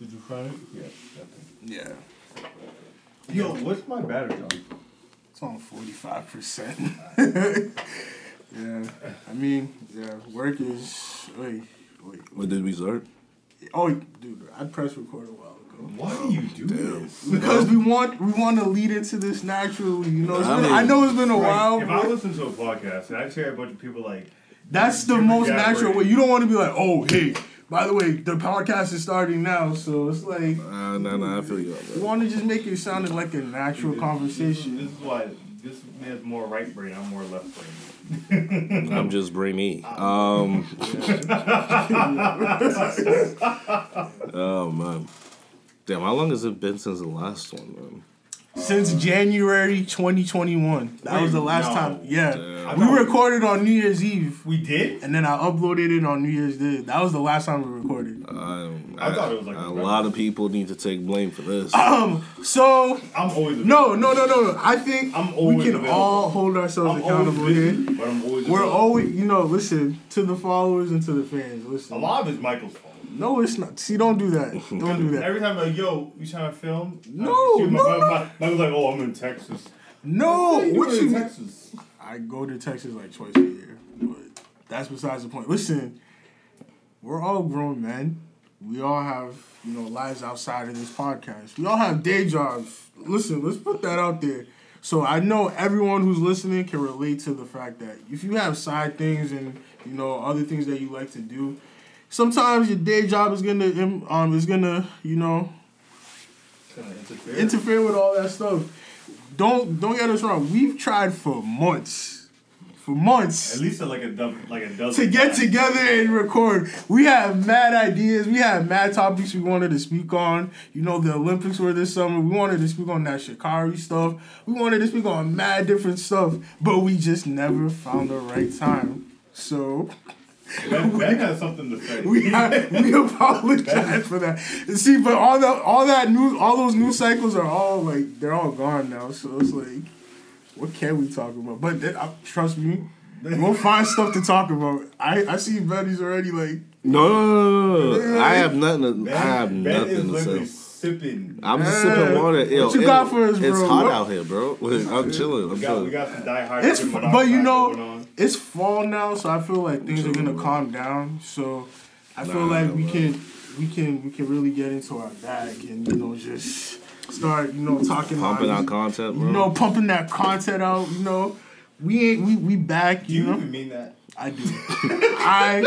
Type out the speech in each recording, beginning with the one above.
Did you find it? Yeah. Yeah. Yo, what's my battery on? It's on forty five percent. Yeah. I mean, yeah, work is wait, wait. When did we start? Oh dude, I pressed record a while ago. Why do you do this? Because we want we want to lead into this naturally, you know. It's I been- mean- I know it's been a Right, while, if I but listen to a podcast and I hear a bunch of people like, that's the most natural way. You don't want to be like, oh hey, by the way, the podcast is starting now, so it's like Uh, no, no, I feel you on you want to just make it sound like a natural this- conversation. This, is why this man's more right brain. I'm more left brain. I'm just brainy. Um. oh man, damn! How long has it been since the last one, man? Since January 2021, that was the last no. time. Yeah, Damn. we recorded on New Year's Eve. We did. And then I uploaded it on New Year's Day. That was the last time we recorded. Um, I thought it was like a a lot of people need to take blame for this. Um, so I'm always no, no, no, no, no. I think I'm we can available. all hold ourselves I'm accountable always here. but I'm always. We're available. always, you know, listen to the followers and to the fans. Listen, A lot of it's Michael's fault. No, it's not. See, don't do that. Don't do that. Every time I'm like, yo, you trying to film? No, Shoot, my no, brother- no. my- Michael's like, oh, I'm in Texas. No, What what you you? in Texas? I go to Texas like twice a year, but that's besides the point. Listen, we're all grown men. We all have, you know, lives outside of this podcast. We all have day jobs. Listen, let's put that out there. So I know everyone who's listening can relate to the fact that if you have side things and you know other things that you like to do, sometimes your day job is gonna um is gonna you know interfere with all that stuff. Don't don't get us wrong. We've tried for months, for months At least like a dozen, like a dozen. to get together and record. We have mad ideas. We have mad topics we wanted to speak on. You know, the Olympics were this summer. We wanted to speak on that Sha'Carri stuff. We wanted to speak on mad different stuff, but we just never found the right time. So Ben, ben has something to say. we have, we apologize for that. See, but all that all that new all those news cycles are all like they're all gone now. So it's like, what can we talk about? But then, uh, trust me, we'll find stuff to talk about. I I see Betty's already like. No, no, no, no, no. I have nothing. To, Ben, I have ben nothing is to say. sipping. I'm just Yeah. sipping water. Yo, What you it- got for us, bro? It's hot What- out here, bro. I'm chilling. I'm we got, we got some Die Hard. It's but you going know on. It's fall now, so I feel like things are gonna calm down. So I feel Nah, like we bro. can we can we can really get into our bag and you know just start you know talking Pumping about out content, bro. you know pumping that content out. You know we ain't we we back. Do You you know even mean that? I do. I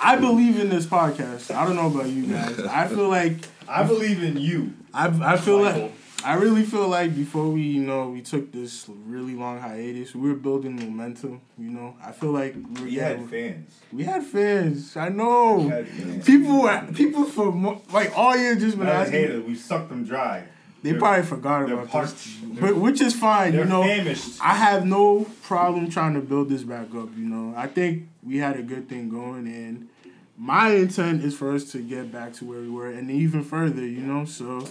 I believe in this podcast. I don't know about you guys. I feel like I believe in you. I I feel Michael. like I really feel like before we you know we took this really long hiatus, we were building momentum. You know, I feel like we had fans. we had fans. I know. We had fans. People were people for like all year just been asking. haters. We sucked them dry. They They're- probably forgot about parched. this, but which is fine. You know, famished. I have no problem trying to build this back up. You know, I think we had a good thing going, and my intent is for us to get back to where we were, and even further. You know, so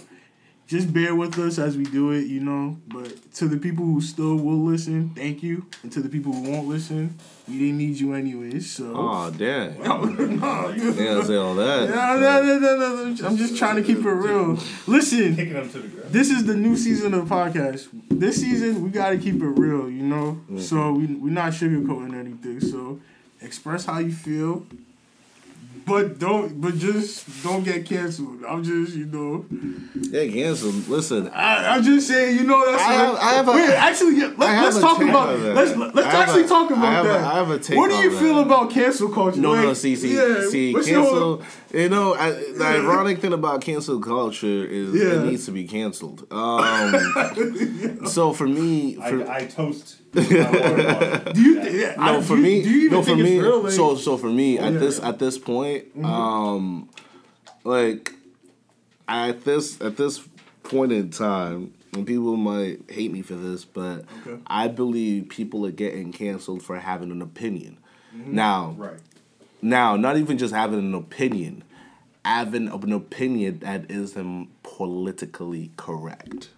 just bear with us as we do it. You know, but to the people who still will listen, thank you, and to the people who won't listen, we didn't need you anyways. So. Oh damn. No, no, dude. Yeah, say all that. No, no, no, no, no, no. I'm just trying to keep it real. Listen, Kicking them to the ground. this is the new season of the podcast. This season, we got to keep it real, you know? Mm-hmm. So we, we're not sugarcoating anything. So express how you feel. But don't, but just don't get canceled. I'm just, you know, Yeah, cancel. Listen, I, I'm just saying, you know, that's. I have- I have a- wait, actually, yeah, let, let's talk about. that. Let's let's I actually a- talk about have that. I have a take What do on you that. feel about cancel culture? No, Like, no, see, see, yeah, see, cancel. You know, I, the ironic thing about cancel culture is Yeah. it needs to be canceled. Um, so for me, for, I, I toast. My water bottle. Do you? Th- yeah, I- no, do for you- me, do you even no, for think me. real? Like, so, so for me, at yeah. this at this point, Mm-hmm. um, like at this at this point in time, and people might hate me for this, but Okay. I believe people are getting canceled for having an opinion. Mm-hmm. Now, Right. now, not even just having an opinion, having an opinion that isn't politically correct.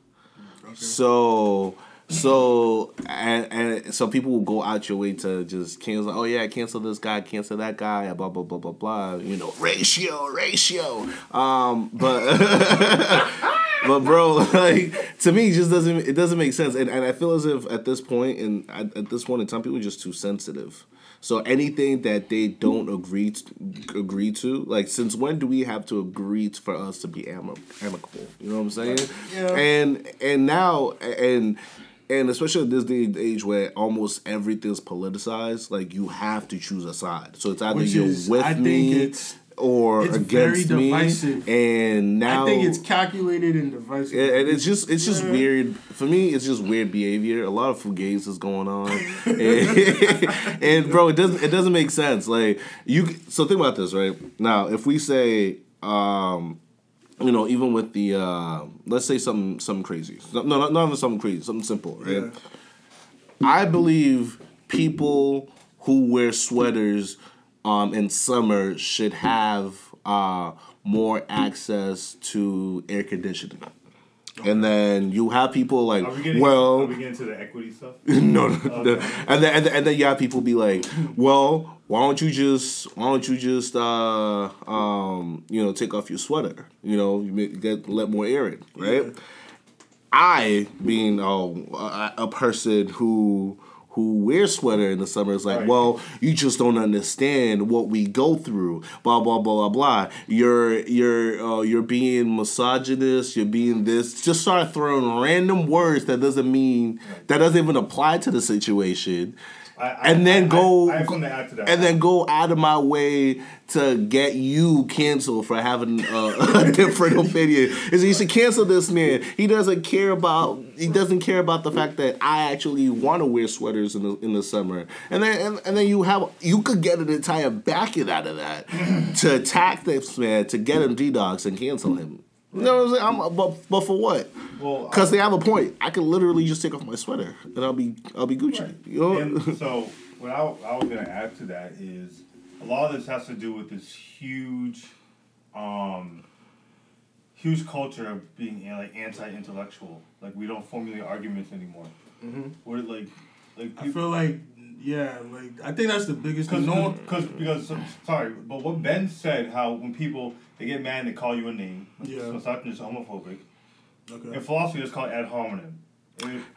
So, So and and so people will go out your way to just cancel. Oh yeah, cancel this guy, cancel that guy, blah blah blah blah blah. You know, ratio, ratio. Um, but but bro, like to me, it just doesn't it doesn't make sense. And and I feel as if at this point and at, at this point in time, people are just too sensitive. So anything that they don't agree to, agree to, like since when do we have to agree to, for us to be amicable? You know what I'm saying? Yeah. And and now and and especially in this day and age where almost everything's politicized, like you have to choose a side. So it's either Which you're is- with I me or it's very against me. divisive. And now I think it's calculated and divisive. and and it's just it's just Yeah. weird for me. It's just weird behavior. A lot of fugazi is going on, and, and bro, it doesn't it doesn't make sense. Like you, so think about this, right? Now, if we say, um, you know, even with the uh, let's say something something crazy, no, not not even something crazy, something simple, right? Yeah. I believe people who wear sweaters um, in summer should have uh, more access to air conditioning. And then you have people like, we getting? well, are we getting to the equity stuff? no, no, no. and then and then, and then you have people be like, well, why don't you just why don't you just uh um you know take off your sweater, you know, you get let more air in, right? I being oh, a, a person who who wears sweater in the summer is like, Right. well, you just don't understand what we go through. Blah blah blah blah blah. You're you're uh, you're being misogynist. You're being this. Just start throwing random words that doesn't mean that doesn't even apply to the situation. I, I, And then I- go, I, I have to add to that. and then go out of my way to get you canceled for having a, a different opinion. Is you should cancel this man. He doesn't care about he doesn't care about the fact that I actually want to wear sweaters in the in the summer. And then and, and then you have you could get an entire backet out of that to attack this man to get him D dogs and cancel him. You know what I'm saying? I'm, but, but for what? Well, Because they have a point. I could literally just take off my sweater and I'll be I'll be Gucci. You know? And so what I, I was gonna add to that is a lot of this has to do with this huge, um, huge culture of being like anti-intellectual. Like we don't formulate arguments anymore. Mm-hmm. We're like, like I feel like, yeah, like I think that's the biggest Because thing. No one, because because sorry, but what Ben said, how when people they get mad and they call you a name, Yeah. it's not just homophobic. okay. In philosophy, it's called ad hominem.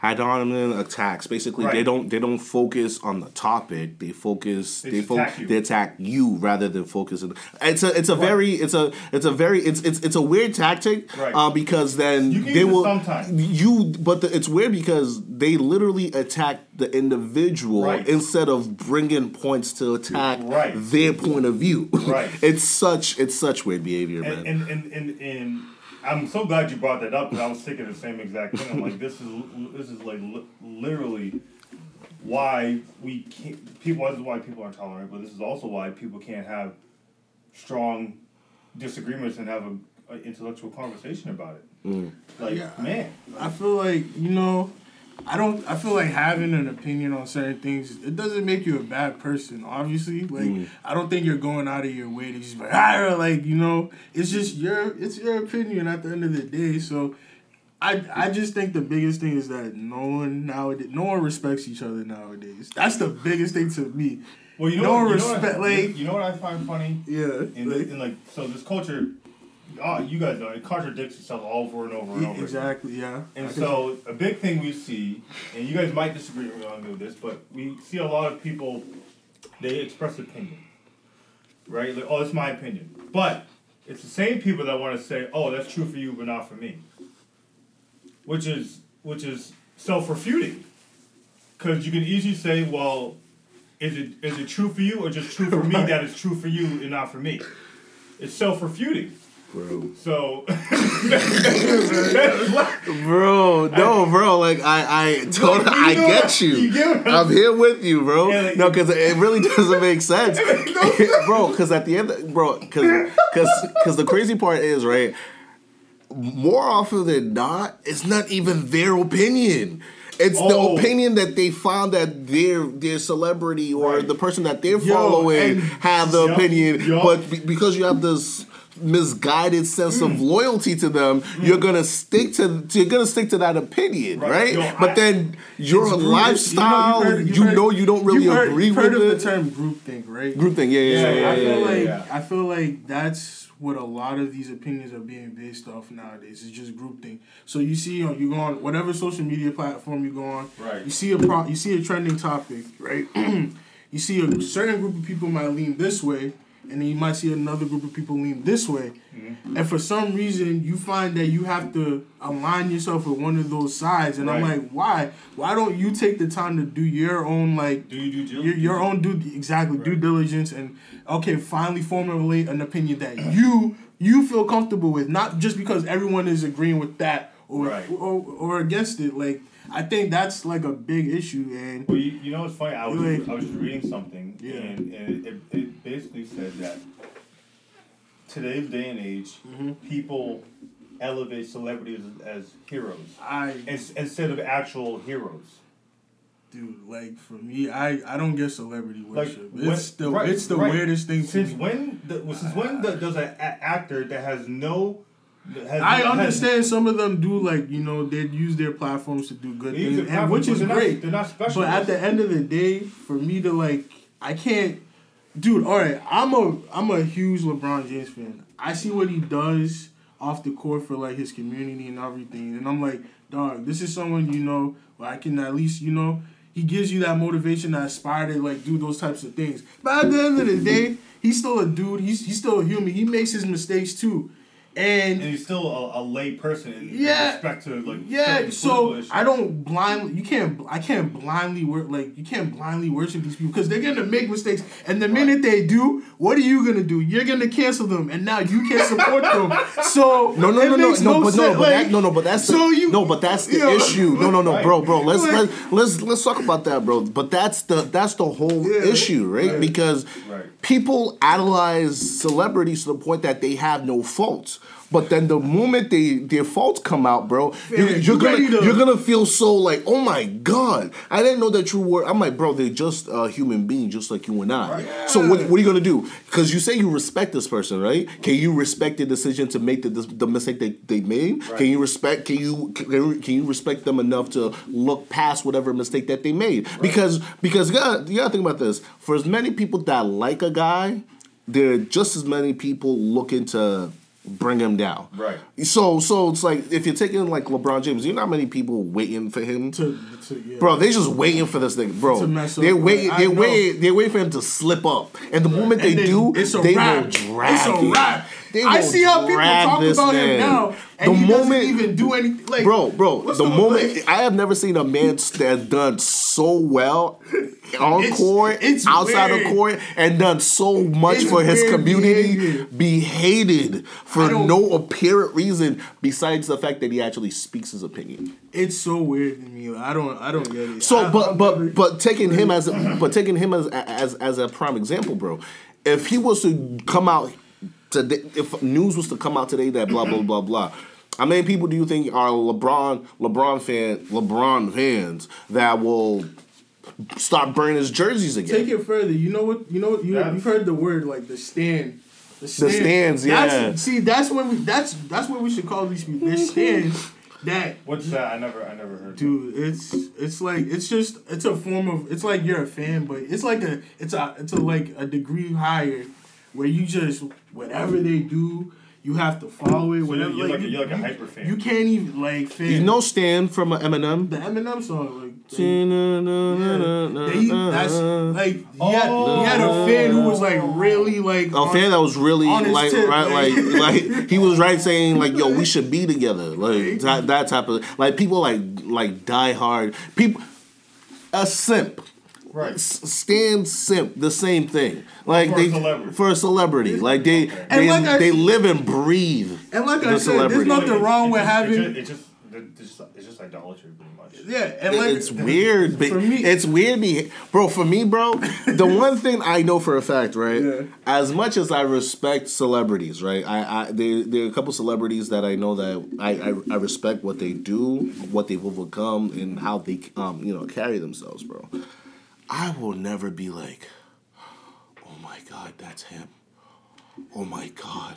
Ad hominem attacks. Basically, they don't they don't focus on the topic. They focus. They They, just fo- attack you. they attack you rather than focusing. It's a it's a very it's a it's a very it's it's it's a weird tactic. Right. Uh, because then You can they will sometimes. you but the, it's weird because they literally attack the individual Right. instead of bringing points to attack Right. their point of view. Right. it's such it's such weird behavior, man. and, and, and, and, and I'm so glad you brought that up because I was thinking the same exact thing. I'm like, this is this is like li- literally why we can't. People. This is why people aren't tolerant, but this is also why people can't have strong disagreements and have a, a intellectual conversation about it. Mm. Like, Yeah. man, I feel like you know, I don't. I feel like having an opinion on certain things it doesn't make you a bad person. Obviously, like I don't think you're going out of your way to just be like, ah, like you know, it's just your it's your opinion at the end of the day. So. I, I just think the biggest thing is that no one nowadays no one respects each other nowadays. That's the biggest thing to me. well, you know, No what, you know what, like- you know what I find funny. Yeah, In, like- in like so this culture, oh, you guys know it contradicts itself over and over and over. again. exactly. Yeah. And so a big thing we see, and you guys might disagree with me with this, but we see a lot of people they express opinion, right? Like, oh, it's my opinion, but it's the same people that want to say, oh, that's true for you, but not for me, which is which is self refuting, because you can easily say, well, is it is it true for you or just true for me that it's true for you and not for me? It's self refuting. Bro. So Bro, no, bro. Like I, I told, Like, you I get you. you get I'm I'm here with you, bro. Yeah, like- no, because it really doesn't make sense, bro. Because at the end, bro, because because the crazy part is right. More often than not, it's not even their opinion. It's Oh. the opinion that they found that their their celebrity or Right. the person that they're Yo, following and- have the Yup, opinion, yup. but be- because you have this misguided sense Mm. of loyalty to them, you're gonna stick to you're gonna stick to that opinion, Right. right? Yo, but I- then your lifestyle, you know, you've you, heard- know you don't really heard, agree heard with of it. the term groupthink, right? Group thing, yeah, yeah, Yeah, yeah, I feel yeah, like yeah. I feel like that's what a lot of these opinions are being based off nowadays. It's just groupthink. So you see, on you go on whatever social media platform you go on, Right. You see a pro, you see a trending topic, right? you see a certain group of people might lean this way, and then you might see another group of people lean this way. Mm-hmm. And for some reason, you find that you have to align yourself with one of those sides. And I'm like, why? Why don't you take the time to do your own like Do you do your, your own due exactly due diligence and okay finally formulate an opinion that you you feel comfortable with not just because everyone is agreeing with that or Right. or, or against it like i think that's like a big issue and Well, you, you know what's funny? I was Like- I was reading something, Yeah. and, and it, it basically said that today's day and age, Mm-hmm. people elevate celebrities as, as heroes i ins- instead of actual heroes. dude like for me i i don't get celebrity Like worship when- it's the right, it's the right. weirdest thing to Since me when? The, since when the, does an actor that has no? I understand some of them do like you know they use their platforms to do good things, and which is they're not- great. they're not special. But at the end of the day, for me to like, I can't, dude. All right, I'm a I'm a huge LeBron James fan. I see what he does off the court for like his community and everything, and I'm like, dog, this is someone you know where I can at least you know he gives you that motivation to aspire to like do those types of things. But at the end of the day, he's still a dude. He's he's still a human. He makes his mistakes too, and and he's still a, a lay person in, Yeah. in respect to like yeah, so issues. I don't blindly. You can't. I can't blindly work like you can't blindly worship these people because they're gonna make mistakes, and the minute they do, what are you gonna do? You're gonna cancel them, and now you can't support them. So No, no, it no, no, no, but no, but like, that, no, no, but that's the, you no, but that's the you know, issue. No, no, no, Right. bro, bro. Let's Like- let's let's let's talk about that, bro. But that's the that's the whole Yeah. issue, right? Right. Because Right. People idolize celebrities to the point that they have no faults. But then the moment they their faults come out, bro, you're, you're gonna to- you're gonna feel so like, oh my god, I didn't know that you were. I'm like, bro, they're just a human being, just like you and I. So what, what are you gonna do? Because you say you respect this person, right? Can you respect the decision to make the the mistake they, they made? Right. Can you respect? Can you can, you- can you respect them enough to look past whatever mistake that they made? Because because you gotta, you gotta think about this. For as many people that like a guy, there are just as many people looking to bring him down. Right. So so it's like if you're taking like LeBron James, you know how many people waiting for him to, to yeah. Bro, they just waiting for this nigga, bro. To mess up, they're right. waiting. I They're they wait for him to slip up, and the moment they And then do, it's a they wrap. will drag It's a it. wrap. They I see how people talk about man. him now, and the he moment, doesn't even do anything. Like, bro, bro, the the- moment like- I have never seen a man that's done so well on It's- court, it's outside weird. of court, and done so much It's for his community, behavior. be hated for no apparent reason besides the fact that he actually speaks his opinion. it's so weird to me. I don't. I don't get it. So, I- but but but taking him as a, but taking him as as as a prime example, bro. If he was to come out today, if news was to come out today that blah blah blah blah. How many people do you think are LeBron LeBron fan LeBron fans that will stop burning his jerseys again? Take it further. You know what? You know what? You, Yeah. you've heard the word like the stand. The, stand. stands, That's- yeah. see, that's when we. That's that's what we should call these people. There's mm-hmm. stands that. What's that? I never, I never heard. Dude, it's it's like it's just it's a form of it's like you're a fan, but it's like a it's a it's a like a degree higher, where you just whatever they do, you have to follow it. So whatever you're like a- you, you're like a you- hyper fan. You can't even like fan. You know, Stan from Eminem. the Eminem song like. like Yeah. They, that's like he had, he had a fan who was like really like A on- fan that was really like tip, right like- like like he was right saying like yo we should be together like that, that type of like people like like die hard people a simp Right. S- Stan simp the same thing like For a they celebrity. for a celebrity like they they, like they said- live and breathe And like the I said, there's celebrity. nothing wrong with It's just- having. It's just, it's just, it's just idolatry, pretty much. Yeah, and like it's weird, but For me- it's weird, be- bro. For me, bro, the one thing I know for a fact, right? Yeah. As much as I respect celebrities, right? I, I there, there are a couple celebrities that I know that I, I, I respect what they do, what they've overcome, and how they um you know carry themselves, bro. I will never be like, oh my god, that's him. Oh my god.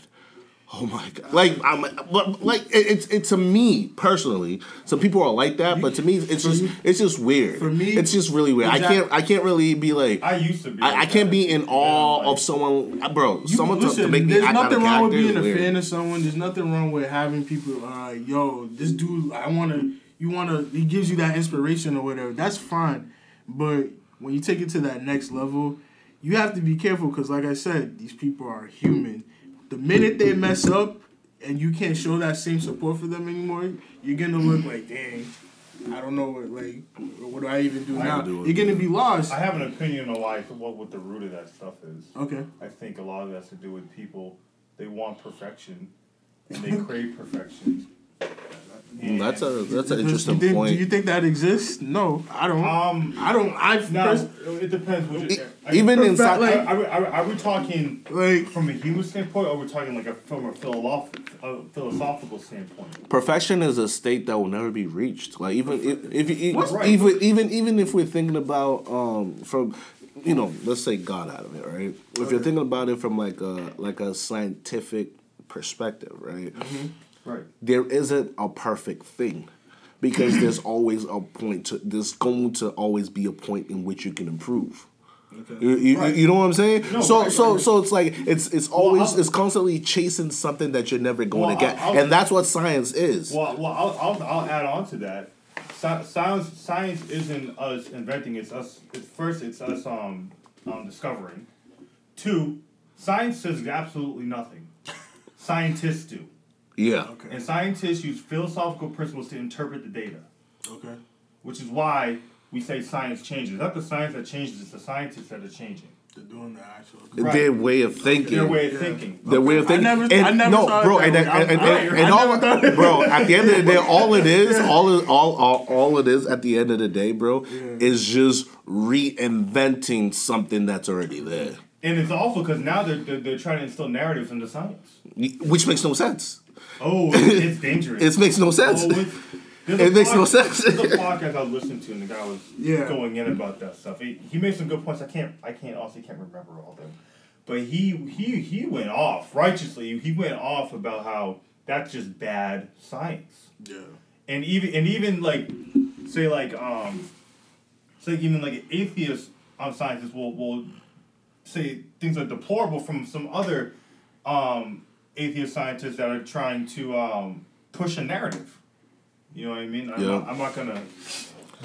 Oh my god! Like I'm, but like it's it's to me personally. Some people are like that, but to me, it's just it's just weird. For me, it's just really weird. I can't I can't really be like I used to be. I, like I can't that. be in Yeah, awe like- of someone, bro. Someone to, listen, to make me there's nothing wrong with being a fan of someone. There's nothing wrong with having people uh yo, this dude I wanna you wanna he gives you that inspiration or whatever. That's fine. But when you take it to that next level, you have to be careful because like I said, these people are human. The minute they mess up and you can't show that same support for them anymore, you're gonna look like, dang, I don't know what like what do I even do I now? do. You're gonna be lost. I have an opinion on why what what the root of that stuff is. Okay. I think a lot of that has to do with people. They want perfection, and they crave perfection. Mm, That's a that's an interesting think- point. Do you think that exists? No, I don't. Um, I don't. I now pers- it depends. What E- you, I- even are, inside- are, are, are, are we talking like from a human standpoint, or are we talking like a from a philosophical, philosophical standpoint? Perfection is a state that will never be reached. Like even if, if you What's right? even even even if we're thinking about um from you know let's say God out of it, right? If you're thinking about it from like a like a scientific perspective, right? Right. There isn't a perfect thing. Because there's always a point to there's going to always be a point in which you can improve. You, you, Right. you know what I'm saying? No, so right, so right. so it's like it's it's always I'll- it's constantly chasing something that you're never going Well, to get, I'll- and that's what science is. Well, well, I'll, I'll, I'll add on to that. Sci- Science, science isn't us inventing. It's us. It's first. It's us um, um discovering. Two, science says absolutely nothing. Scientists do, yeah, okay, and scientists use philosophical principles to interpret the data, okay. which is why we say science changes. Not the science that changes; it's the scientists that are changing. They're doing the actual. Right. their way of thinking. Their way of Yeah. thinking. Their way of I thinking. never- and, I never no, thought bro, that and, way. and, I'm- and, and, and all, never thought bro. At the end of the day, all it is, all is, all, all, all it is at the end of the day, bro, is just reinventing something that's already there, And it's awful because now they're, they're they're trying to instill narratives into science. which makes no sense. Oh, it's, it's dangerous. It makes no sense. Oh, It a makes no sense. There's a podcast I was listening to, and the guy was Yeah. going in about that stuff. He, he made some good points. I can't, I can't, honestly can't remember all of them. But he, he, he went off righteously. He went off about how that's just bad science, Yeah. and even, and even like, say like, um, say even like atheists on scientists will will say things are deplorable from some other um, atheist scientists that are trying to um, push a narrative. You know what I mean? I'm, Yeah. not, I'm not gonna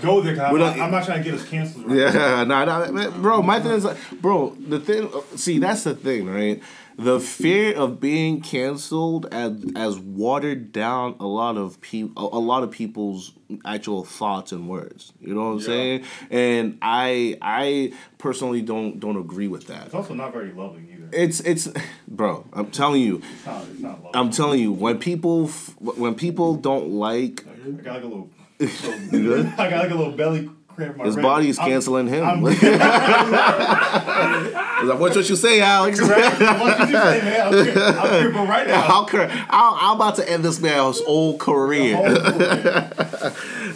go there. I'm, not, I'm not trying to get us canceled. Right Yeah, nah, nah, man, bro. My thing is, like, bro. The thing, see, that's the thing, right? The fear of being canceled as as watered down a lot of people, a, lot of people's actual thoughts and words. You know what I'm Yeah. saying? And I, I personally don't don't agree with that. It's also not very loving. It's it's, bro. I'm telling you, It's not. It's not. I'm telling you, when people f- when people don't like I got like a little. little I got like a little belly cramp. in My his rib. body's I'm- canceling him. I'm- what you say, Alex? Right? What you say, man? I'm, cri- I'm crippled right now. I'll I'll, I'm about to end this man's old career.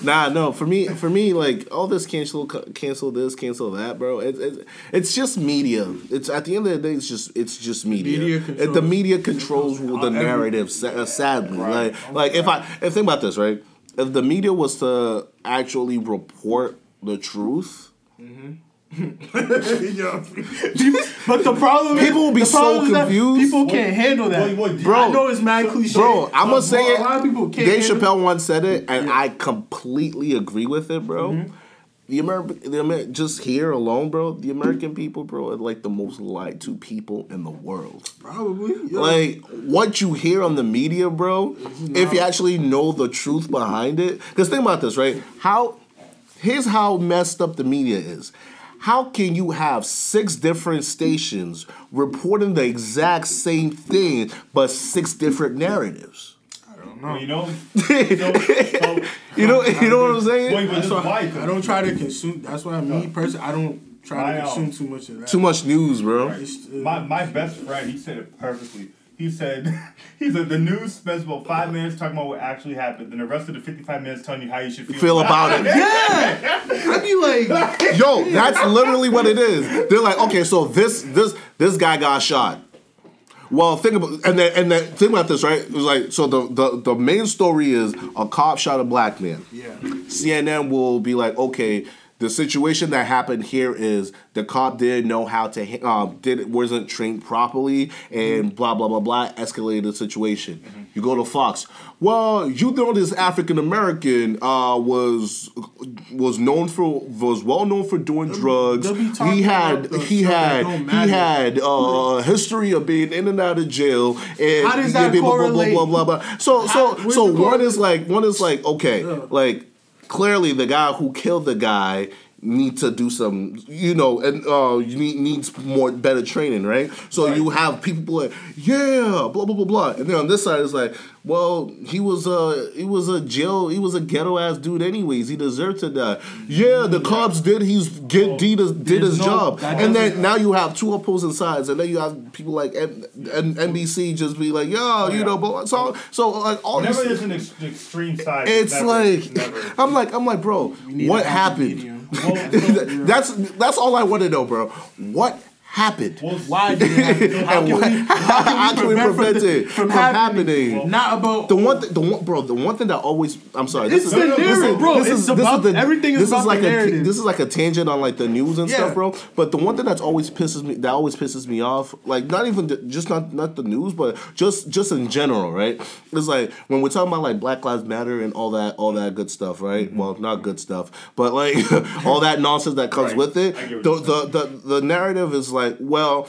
Nah, no. For me, for me, like all this cancel, cancel this, cancel that, bro. It's it's, it's just media. It's at the end of the day, it's just it's just media. Media It- the media controls the narrative. sa- uh, Sadly, Right. like like if I if think about this, right? If the media was to actually report the truth. Yo. but the problem is- People will be the problem so is that confused. People can't handle that. What- what- Bro, I know it's mad cliche. Bro, I'm gonna say it. A lot of people can't. Dave handle- Chappelle once said it, and I completely agree with it, bro. Mm-hmm. The American, the Amer- just here alone, bro. The American people, bro, are like the most lied to people in the world. Probably. yo. Like what you hear on the media, bro. If you actually know the truth behind it, because think about this, right? How here's how messed up the media is. How can you have six different stations reporting the exact same thing, but six different narratives? I don't Well, know. you know. So, so, You know, you know what I'm saying? wait, but That's why why? I don't try to consume. That's why me personally, I don't try to um, consume too much of that. Too much news, bro. It's, uh, My my best friend, he said it perfectly. He said, he said the news spends about five minutes talking about what actually happened, then the rest of the fifty-five minutes telling you how you should feel, Feel about it. yeah, I be like, Yo, that's literally what it is. They're like, okay, so this this this guy got shot. Well, think about and then and then think about this, right? It was like so the, the the main story is a cop shot a black man. Yeah. CNN will be like, okay, the situation that happened here is the cop didn't know how to um, did wasn't trained properly and blah blah blah blah escalated the situation. You go to Fox. Well, you know this African American uh, was was known for was well known for doing drugs. they'll He had he had he had uh, history of being in and out of jail and How does that blah, blah, blah, correlate? blah, blah, blah. So so where's so one is like one is like okay Yeah. like clearly the guy who killed the guy need to do some you know and uh you need needs more better training right? So Right. you have people like yeah blah blah blah blah. And then on this side it's like well he was a he was a jail he was a ghetto ass dude anyways. He deserved to die. Yeah the cops did. He's get did his, did his no- job. and then now you have two opposing sides and then you have people like N- N- NBC just be like yeah you yeah. know but so so like all Whenever this is an ex- extreme side, it's never, like never. I'm like I'm like, bro, what happened? That's that's all I want to know, bro. What happened? well, Why did it happen? How can we, how can how can we prevent, prevent it from from happening? happening? Not about The one, th- the one, bro. The one thing that always, I'm sorry. This It's is the this narrative, is- bro. This It's is, this about- is the, everything is this about is like a this is like a tangent on like the news and Yeah. stuff, bro. But the one thing that's always pisses me, that always pisses me off, like not even the, just not not the news, but just just in general, right? It's like when we're talking about like Black Lives Matter and all that all that good stuff, right? Mm-hmm. Well, not good stuff, but like all that nonsense that comes Right. with it. The, the the the narrative is like, well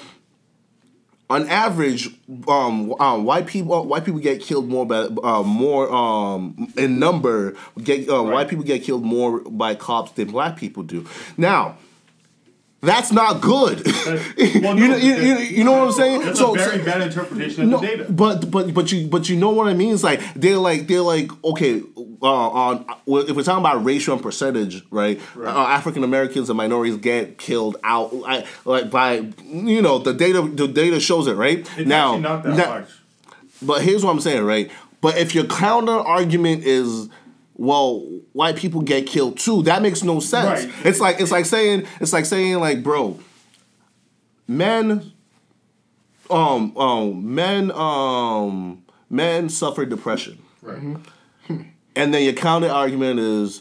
on average, um, um, white people white people get killed more by uh, more um, in number. Get uh, white people get killed more by cops than black people do. Now, that's not good. That's- you, well, know, no, you, you, you know what I'm saying? That's So- a very so- bad interpretation of no, the data. but but but you but you know what I mean? It's like they're like they're like okay, uh, on if we're talking about ratio and percentage, right? Right. Uh, African Americans and minorities get killed out like, like by you know the data the data shows it right It's now. actually not that now- much. But here's what I'm saying, right? But if your counter argument is well, white people get killed too. That makes no sense. Right. It's like it's like saying it's like saying like, bro, men um um men um men suffer depression. Right. And then your counter argument is,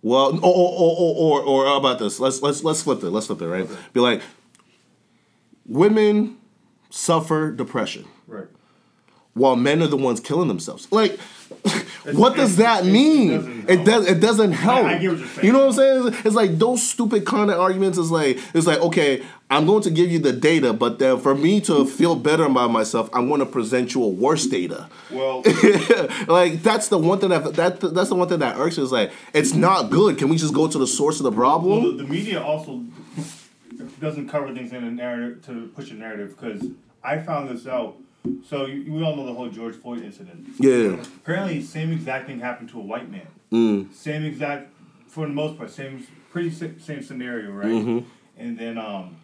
well, or or, or, or, or how about this? Let's let's let's flip it. Let's flip it, right? Be like, women suffer depression Right. while men are the ones killing themselves. Like, what does that mean? It does. It doesn't help. I get you're saying. You know what I'm saying? It's, it's like those stupid kind of arguments. Is like it's like okay, I'm going to give you the data, but then for me to feel better about myself, I'm going to present you a worse data. Well, like that's the one thing that that that's the one thing that irks. me, Is like it's not good. Can we just go to the source of the well, problem? the, the media also doesn't cover things in a narrative to push a narrative because I found this out. So you, we all know the whole George Floyd incident. Yeah. Apparently, same exact thing happened to a white man. Mm. Same exact, for the most part, same pretty same scenario, right? Mm-hmm. And then um,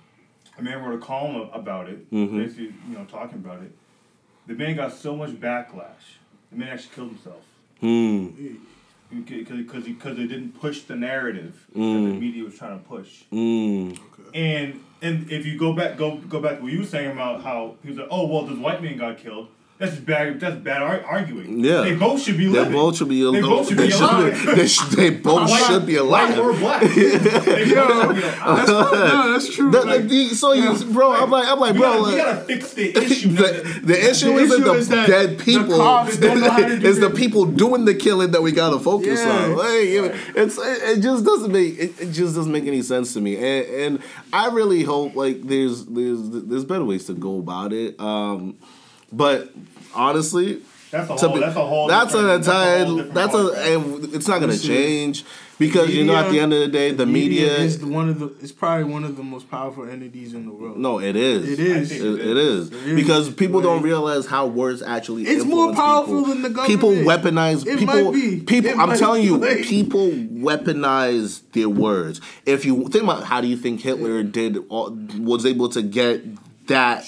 a man wrote a column about it, Mm-hmm. basically, you know, talking about it. The man got so much backlash. The man actually killed himself Mm. because because they didn't push the narrative that the media was trying to push. Mm. And and if you go back go go back to what you were saying about how he was like, oh well, this white man got killed. That's bad. That's bad ar- arguing. Yeah. they both should be They both should be. They both should be they alive. they, sh- they both White- should be alive. White or black. They both should be no, that's true. The- Like, the- so you, bro, I'm like, I'm like, We bro. gotta, like, we gotta fix the issue. the, the issue The isn't issue the is that dead the people. cops don't know how to do it's the people doing the killing that we gotta focus Yeah. on. Like, it's it, it just doesn't make it, it just doesn't make any sense to me. And, and I really hope like there's there's there's better ways to go about it. Um, but honestly, That's a whole. be- That's a whole. that's an different- entire. whole different That's a. And it's not gonna change because you know at the end of the day, the media. is the, one of the. It's probably one of the most powerful entities in the world. no, it is. it is. I It, think- it is It is. because people don't realize how words actually. It's more powerful people. than the government. People weaponize It people. might be. People, It I'm might telling be. you, Like- people weaponize their words. If you think about how do you think Hitler did all- was able to get that.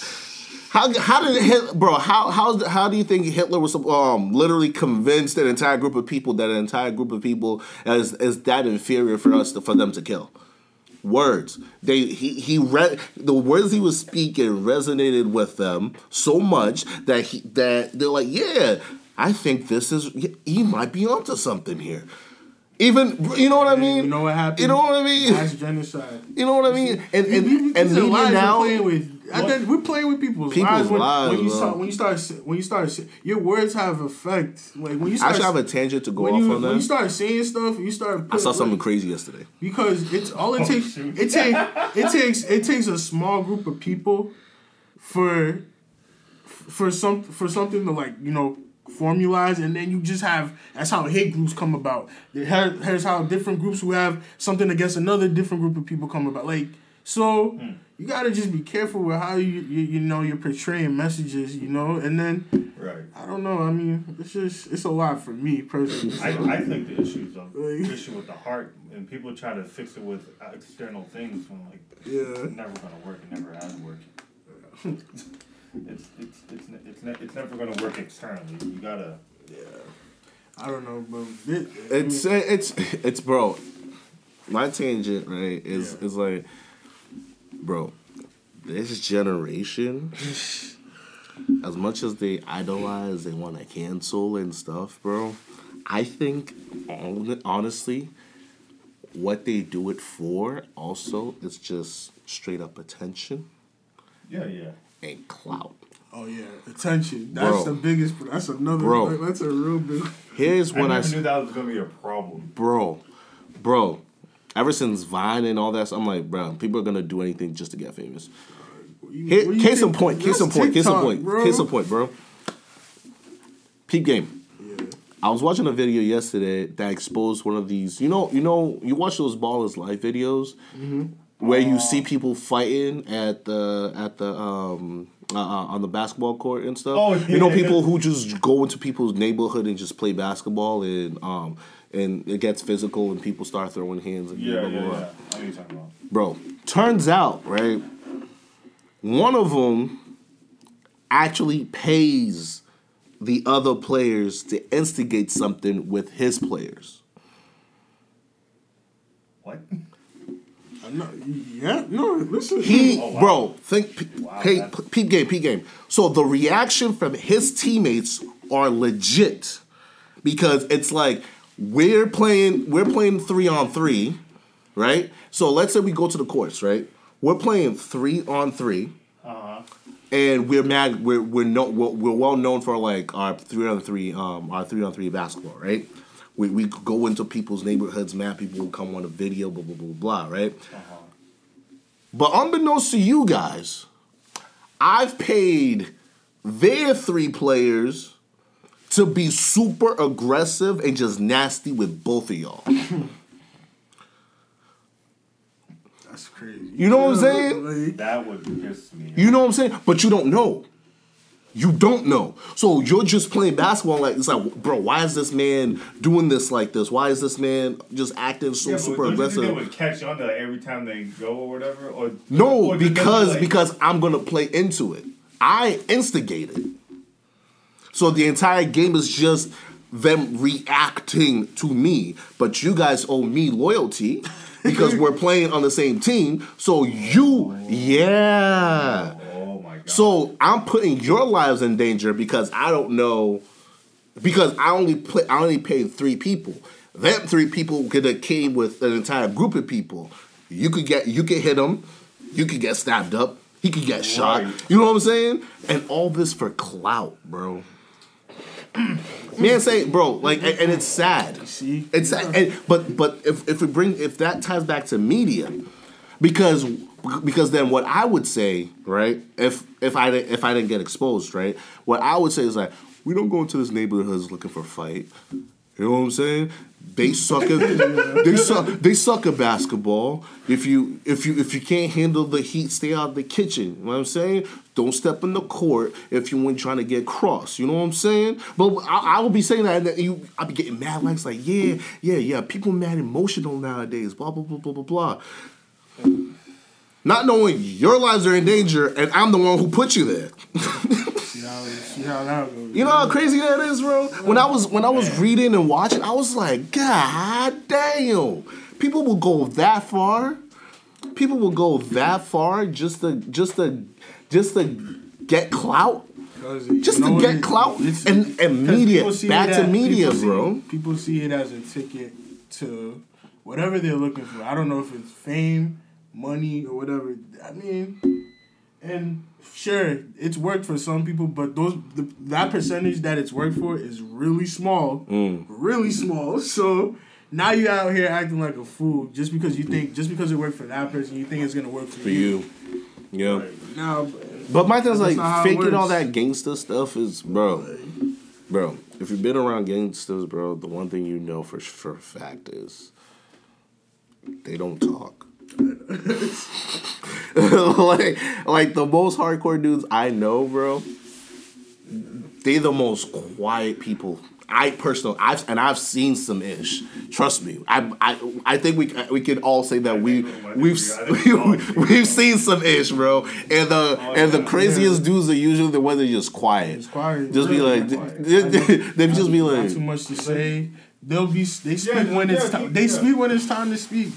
How, how did Hitler, bro? How how how do you think Hitler was um literally convinced an entire group of people that an entire group of people is is that inferior for us to, for them to kill? words. They he he read the words he was speaking resonated with them so much that he that they're like, yeah, I think this is he might be onto something here. Even you know what I mean? You know what happened? You know what I mean? Mass genocide. You know what I mean? And and, We- we- and these are media now. we're playing with. I think we're playing with people's, People's lives. When, lives, when you bro. start, when you start, when you start, your words have effect. Like when you start, I should have a tangent to go off you on that. when you that. start saying stuff, you start. I saw putting- something crazy yesterday. because it's all it Oh, takes. shoot. It takes it takes it takes a small group of people for for some for something to like you know formalize, and then you just have that's how hate groups come about. Here- Here's how different groups who have something against another different group of people come about. Like so. Hmm. You gotta just be careful with how you, you you know you're portraying messages, you know, and then Right. I don't know. I mean, it's just it's a lot for me personally. I. I think the issue is a Like- issue with the heart, and people try to fix it with external things. When like Yeah. it's never gonna work. It never has worked. it's it's it's ne- it's, ne- it's never gonna work externally. You gotta. Yeah. I don't know, but it, It's eh, it's it's bro. My tangent right is Yeah. is like, bro, this generation. As much as they idolize, they want to cancel and stuff, bro. I think, honestly, what they do it for also is just straight up attention Yeah, yeah. And clout. Oh yeah, attention. That's Bro. the biggest. That's another. Bro. That's a real big. Here's what I, never s- knew that was gonna be a problem. bro, bro. Ever since Vine and all that, so I'm like, bro, people are gonna do anything just to get famous. Here, What case in point, case in point, case in point, bro. case in point, bro. Peep game. Yeah. I was watching a video yesterday that exposed one of these. You know, you know, you watch those ballers live videos Mm-hmm. Where you see people fighting at the at the um uh, uh, on the basketball court and stuff. Oh, you know, yeah. people who just go into people's neighborhood and just play basketball and um and it gets physical and people start throwing hands and Yeah, blah, blah, yeah, blah yeah. I know what you're talking about. bro. Turns out, right, one of them actually pays the other players to instigate something with his players. What? I'm yeah. No. Listen. He, Oh, wow. bro, think, Wow, hey, that's- p- peep game, peep game. So the reaction from his teammates are legit because it's like we're playing, we're playing three on three, right? So let's say we go to the courts, right? We're playing three on three. Uh huh. and we're mad. We're we're no we're, we're well known for like our three on three um our three on three basketball, right? We we go into people's neighborhoods, mad people will come on a video, blah blah blah blah, right? Uh-huh. But unbeknownst to you guys, I've paid their three players to be super aggressive and just nasty with both of y'all. That's crazy. You know what I'm saying? That would piss me. You know what I'm saying? But you don't know. You don't know. So you're just playing basketball like it's like, bro, why is this man doing this like this? Why is this man just acting so yeah, super don't you think aggressive? They would catch on to that every time they go or whatever. Or No, or because like- because I'm gonna play into it. I instigated. So the entire game is just them reacting to me. But you guys owe me loyalty because we're playing on the same team. So you, yeah. God. So I'm putting your lives in danger because I don't know because I only play I only paid three people. Them three people could have came with an entire group of people. You could get you could hit him, you could get stabbed up, he could get shot. Right. You know what I'm saying? And all this for clout, bro. Man, say, bro, like, and, and it's sad. See? it's sad. And, but but if if we bring if that ties back to media, because because then what I would say, right? If if I if I didn't get exposed, right? What I would say is like, we don't go into this neighborhoods looking for a fight. You know what I'm saying? They suck at they suck they suck at basketball. If you if you if you can't handle the heat, stay out of the kitchen. You know what I'm saying? Don't step in the court if you ain't trying to get cross. You know what I'm saying? But I, I will be saying that, and then you I'll be getting mad like it's like yeah yeah yeah. People mad emotional nowadays. Blah blah blah blah blah blah. Not knowing your lives are in danger, and I'm the one who put you there. see how see how that goes. You know how crazy that is, bro. When I was when I was reading and watching, I was like, God damn, people will go that far. people will go that far just to just to just to get clout. Just to get clout and, and 'cause media back to media, people see- bro. People see it as a ticket to whatever they're looking for. I don't know if it's fame, money, or whatever. I mean, and sure, it's worked for some people, but those the, that percentage that it's worked for is really small, Mm. really small. So. Now you out here acting like a fool just because you think just because it worked for that person, you think it's gonna work for, you. For you, yeah. Now, But my thing's That's like not how faking all that gangster stuff is, bro, bro. If you've been around gangsters, bro, the one thing you know for for fact is they don't talk. like, like the most hardcore dudes I know, bro. They the most quiet people. I personally, I've and I've seen some ish. Trust me, I I I think we we can all say that we we've we've seen some ish, bro. And the and the craziest dudes are usually the ones that are just quiet. It's quiet, Just be like, quiet. they just be not like, too much to say. They'll be they speak Yeah, when it's time. They yeah. speak when it's time to speak.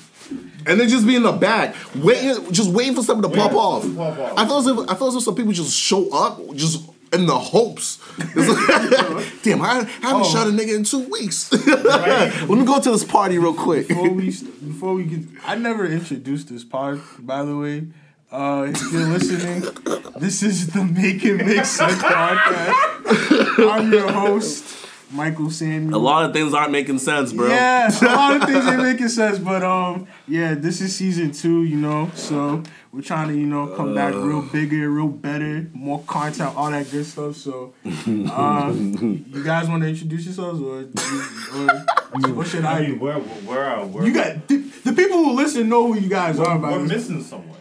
and then just be in the back, waiting, just waiting for something to pop Waiting off. pop off. I feel as if I feel as if some people just show up, just in the hopes. Like, Damn, I, I haven't Oh. shot a nigga in two weeks. Let me go to this party real quick. Before we before we get, I never introduced this pod. By the way, uh, if you're listening, this is the Make It Make Sense podcast. I'm your host, Michael Samuel. A lot of things aren't making sense, bro. Yeah, a lot of things ain't making sense, but um, yeah, this is season two, you know, so we're trying to, you know, come back real bigger, real better, more content, all that good stuff. So, uh, you guys want to introduce yourselves, or, or what should I I mean, do? where, where, are where, You got the, the people who listen know who you guys are. By we're this. missing someone.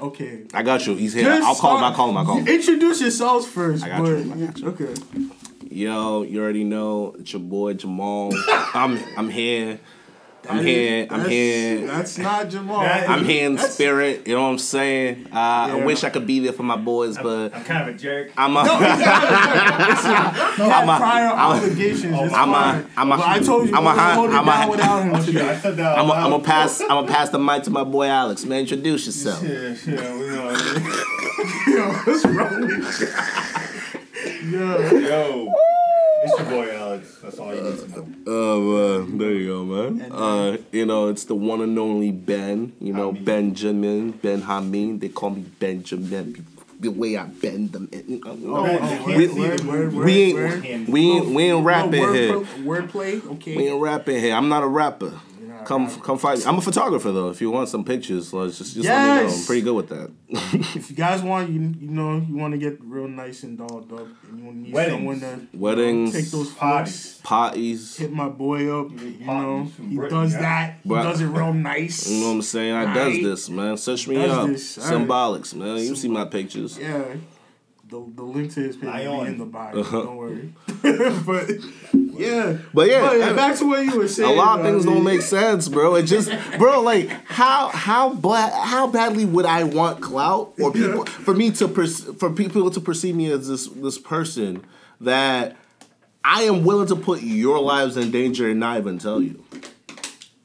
Okay. I got you. He's here. Just I'll call him. I'll call him. I'll call him. Introduce yourselves first. I got but, you, I got you. Okay. Yo, you already know it's your boy Jamal. I'm I'm here. I'm That here. is- I'm that's- here. That's not Jamal. That I'm here in That's- spirit. You know what I'm saying? Uh, I Yeah. wish I could be there for my boys, but I'm kind of a jerk. I'm a. You had I'm a- prior I'm a- obligations. it's I'm a- fine. I'm a- But I told you, I'm a- I'm hold it I'm a- down without him Okay, I today. said that. I'm out gonna loud. pass. I'm gonna pass the mic to my boy Alex. Man, introduce yourself. Yeah, yeah, we know. Yo, what's wrong with you? Yo. Yo, it's your boy Alex. That's all you need to know. Oh, uh, there you go, man. Uh, you know, it's the one and only Ben. You know, Hameen. Benjamin, Ben Hameen. They call me Benjamin. The way I bend them. Oh, Man, oh, word, word, the word, word, we word. ain't, we ain't, we ain't rapping word, here. Wordplay, okay. We ain't rapping here. I'm not a rapper. Not a Come, rapper. come fight. I'm a photographer though. If you want some pictures, let's just, just let me know. I'm pretty good with that. If you guys want, you you know, you want to get real nice and dolled up, and you need Weddings. someone to you know, Weddings. take those Parties. parties. Parties. Hit my boy up. You know, he Britain, does yeah. that. He But- does it real nice. You know what I'm saying? I does Aight. this, man. Search me Does up. this, alright. Symbolics, man. You see my pictures. Yeah. The, the link to his page will be in the bio. Uh-huh. Don't worry. but yeah. But yeah, I- back to what you were saying. a lot of things I mean, don't make sense, bro. It just, bro, like how how bla- how badly would I want clout or people for me to pers- for people to perceive me as this this person that I am willing to put your lives in danger and not even tell you.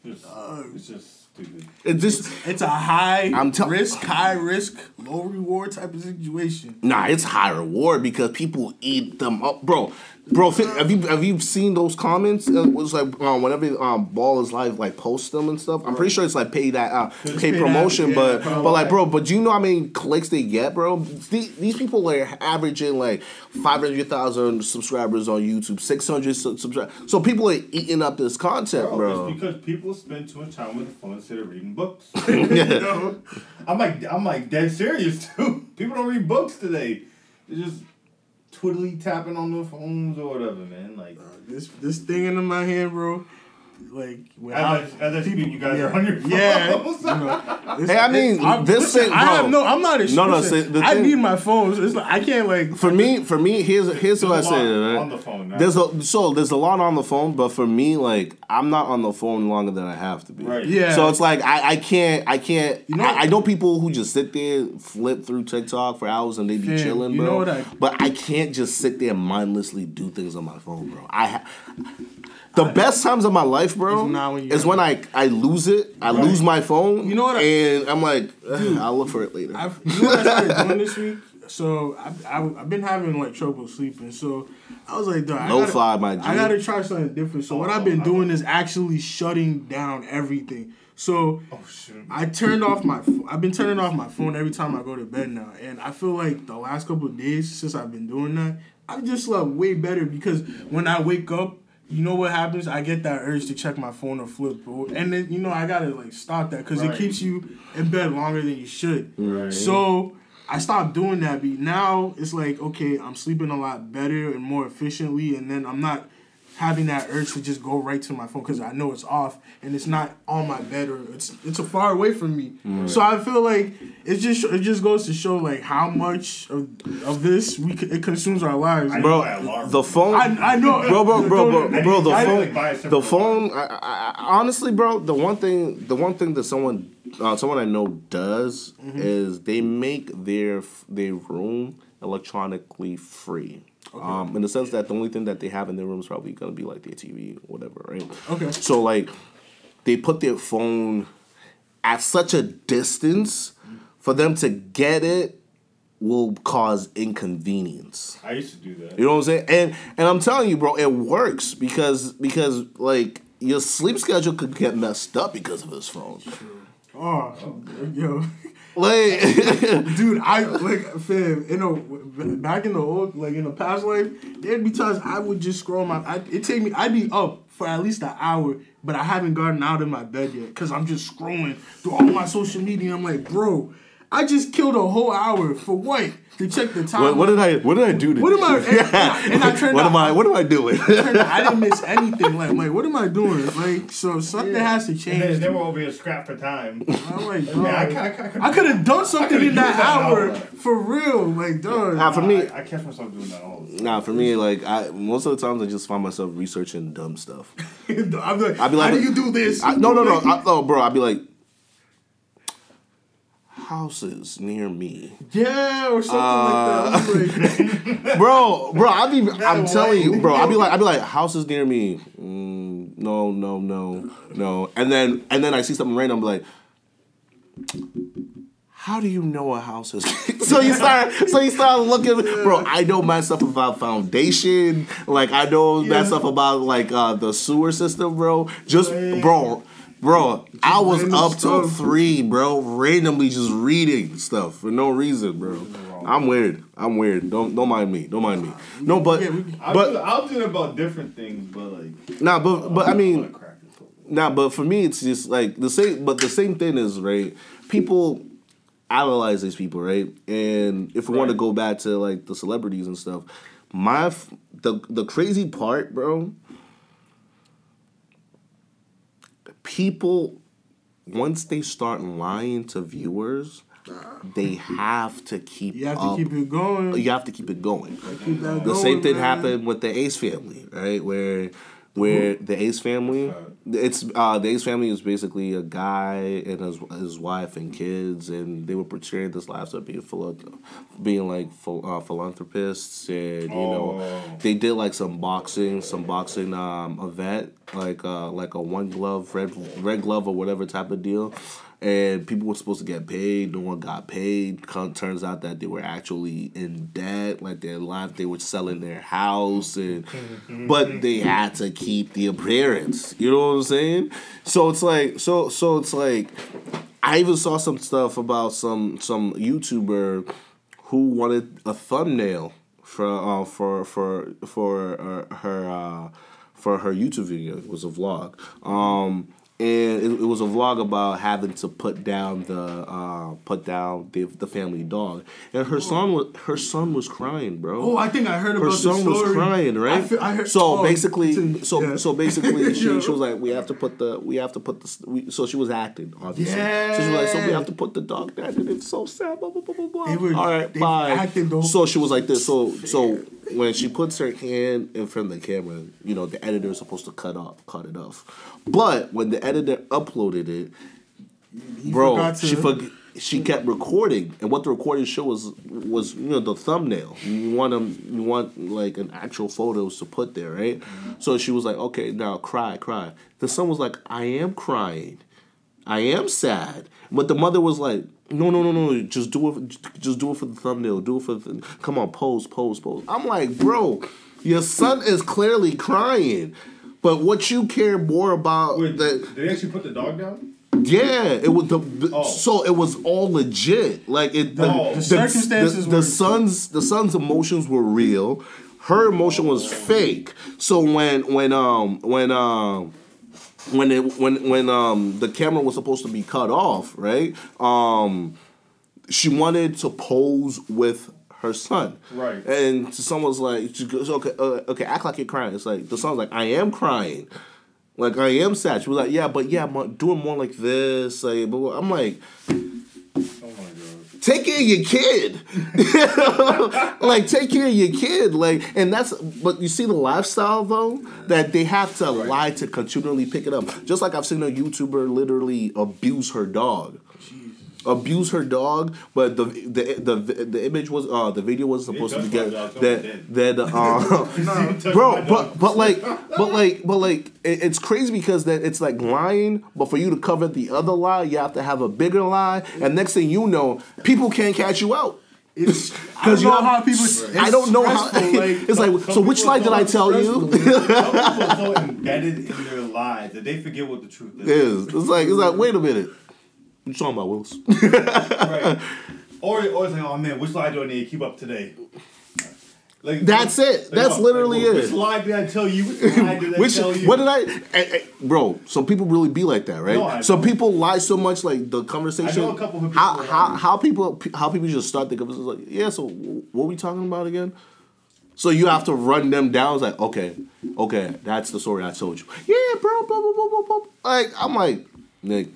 Just, uh, it's just stupid. It just It's a high I'm tell- risk, high risk, low reward type of situation. Nah, it's high reward because people eat them up, bro. Bro, have you have you seen those comments? It was like um, whenever um, Ball is live, like post them and stuff. I'm pretty sure it's like pay that uh, pay pay that, promotion, yeah, but but like, bro, but do you know how many clicks they get, bro? These, these people are averaging like five hundred thousand subscribers on YouTube, six hundred subscribers. So people are eating up this content, Bro, bro. it's because people spend too much time with the phone instead of reading books. You know? I'm like, I'm like dead serious too. People don't read books today. They're just twiddly tapping on their phones or whatever, man. Like, this this thing in my hand, bro. Like as I, as I speak, you guys yeah, are on your phones. yeah. you know, Hey, I mean, I'm- this listen, thing, I bro. have no. I'm not a No, no, listen, see, the I thing- need my phone. So it's like I can't like. For me, for me, here's here's what I say. lot Right? on the phone. Now. There's a so there's a lot on the phone, but for me, like I'm not on the phone longer than I have to be. Right. Yeah. So it's like I, I can't I can't You know- I, I know people who just sit there flip through TikTok for hours and they be Fam, chilling, you bro. know what I- but I can't just sit there mindlessly do things on my phone, bro. I ha- the best times of my life life, bro, It's not when you is have when I I lose it. I lose my phone. You know what I- and I'm like, "Ugh, I'll look for it later. I've, you know what I started doing this week? So I, I, I've been having like trouble sleeping. So I was like, dog, I No gotta- fly, my G. I gotta try something different. So what I've been doing is actually shutting down everything. So Oh shoot. I turned off my. ph- I've been turning off my phone every time I go to bed now, and I feel like the last couple of days since I've been doing that, I've just slept way better because when I wake up, you know what happens? I get that urge to check my phone or flip, bro. and then you know I gotta like stop that because it keeps you in bed longer than you should. Right. So I stopped doing that. But now it's like okay, I'm sleeping a lot better and more efficiently, and then I'm not having that urge to just go right to my phone because I know it's off and it's not on my bed or it's it's a far away from me. So I feel like it just it just goes to show like how much of, of this we c- it consumes our lives. Bro, the phone. I, I know, bro, bro, bro, bro, I bro, the I need to, phone, like, buy a the phone. I, I, I, honestly, bro, the one thing, the one thing that someone, uh, someone I know does Mm-hmm. is they make their their room electronically free. Um, in the sense that the only thing that they have in their room is probably gonna be like their TV, or whatever, right? Okay. So like, they put their phone at such a distance for them to get it will cause inconvenience. I used to do that. You know what I'm saying? And and I'm telling you, bro, it works because because like your sleep schedule could get messed up because of this phone. Oh, yo, Like, dude, I like fam. You know, back in the old, like in the past life, there'd be times I would just scroll my. I, it take me. I'd be up for at least an hour, but I haven't gotten out of my bed yet because I'm just scrolling through all my social media. I'm like, bro, I just killed a whole hour for what? To check the time. what, what did I what did I do today? What am I? And, and I- and I turned what out, am I what am I doing? turned out I didn't miss anything. Like, like, what am I doing? Like, so something has to change. then, then we're over here scrapped for time. I'm like, dog, ca- I, ca- I, could- I could have done something in that that hour hour. for real. Like, dog. Nah, for me, I, I catch myself doing that all the time. nah, for me, like I most of the times I just find myself researching dumb stuff. I'm like, I'd be like- how do you do this? I, no, no, no, I, no, bro. I'd be like, houses near me. yeah, or something like that. Bro, bro, I'll be. I'm telling you, bro. I'll be like, I'll be like, houses near me. Mm, no, no, no, no. And then, and then I see something random. I'm like, how do you know a house is? so you start, so you start looking, bro. I know my stuff about foundation. Like I know my Yeah. stuff about like uh, the sewer system, bro. Just, bro. Bro, I was up till three, bro, randomly just reading stuff for no reason, bro. I'm weird. I'm weird. Don't don't mind me. Don't mind me. No, but Yeah, we- I'll, but I'll do it about different things, but like. nah, but but I mean, gonna crack this whole- Nah, but for me, it's just like the same. But the same thing is right. People analyze these people, right? And if we want to go back to like the celebrities and stuff, my the the crazy part, bro. People, once they start lying to viewers, they have to keep. you have to keep it going. You have to keep it going. Keep The going, same thing man. happened with the Ace family, right? Where where the Ace family, it's uh, the Ace family is basically a guy and his his wife and kids, and they were portraying this lives of being philo- being like uh, philanthropists, and you know Oh. they did like some boxing, some boxing um, event, like uh, like a one glove red red glove or whatever type of deal. And people were supposed to get paid. No one got paid. Turns out that they were actually in debt. Like their life, they were selling their house, and but they had to keep the appearance. You know what I'm saying? So it's like, so so it's like, I even saw some stuff about some some YouTuber who wanted a thumbnail for uh, for for for uh, her uh, for her YouTube video. It was a vlog. Um, and it, it was a vlog about having to put down the uh, put down the, the family dog, and her son was her son was crying, bro Oh, I think I heard her about son the was crying, right? I, fe- I heard, so oh, basically, so Yeah. so basically, she, Yeah. she was like, we have to put the we have to put the we, so she was acting obviously. So she was like, so we have to put the dog down, and it's so sad. Blah blah blah blah blah. Were- All right, bye. so she was like this. So so when she puts her hand in front of the camera, you know, the editor is supposed to cut off cut it off. But when the editor uploaded it, He bro, to- she forgot. she kept recording, and what the recording show was was you know the thumbnail. You want them, you want like an actual photos to put there, right? Mm-hmm. So she was like, okay, now cry, cry. The son was like, I am crying, I am sad, but the mother was like. No, no, no, no! Just do it. Just do it for the thumbnail. Do it for the. Come on, pose, pose, pose. I'm like, bro, your son is clearly crying, but what you care more about Wait, that did they actually put the dog down? yeah, it was the, the- Oh. so it was all legit. Like it, the, Oh. The circumstances the, the son's the son's emotions were real. Her emotion was fake. So when when um when um when it when when um the camera was supposed to be cut off, right? Um, she wanted to pose with her son. Right. And someone was like, she goes, okay, uh, okay, act like you're crying. It's like the son's like, I am crying. Like I am sad. She was like, yeah, but yeah, doing more like this. Like, but I'm like. Take care of your kid. like take care of your kid. Like, and that's but you see the lifestyle though that they have to lie to continually pick it up. Just like I've seen a YouTuber literally abuse her dog. Abuse her dog, but the the the the image was uh the video wasn't supposed to be get dog, that that uh bro but but like but like but like it, it's crazy because that it's like lying but for you to cover the other lie you have to have a bigger lie and next thing you know people can't catch you out. It's I because don't you know have, how people. I don't know how like, it's like some so which lie did I tell you? Some people are so embedded in their lives that they forget what the truth is. it's like it's like wait a minute you talking about Wills Right. Or, or it's like, oh man, which lie do I need to keep up today? Like That's it. like, That's literally like, it. Which lie did I tell you? Which lie did I Which tell you? what did I, eh, eh, bro? So people really be like that, right? No, I know. people lie so much, like the conversation. I know a couple of people how how how people how people just start the conversation like, yeah. So what we talking about again? So you have to run them down. It's like, okay, okay, that's the story I told you. Yeah, bro, blah blah blah blah blah. Like I'm like, Nick,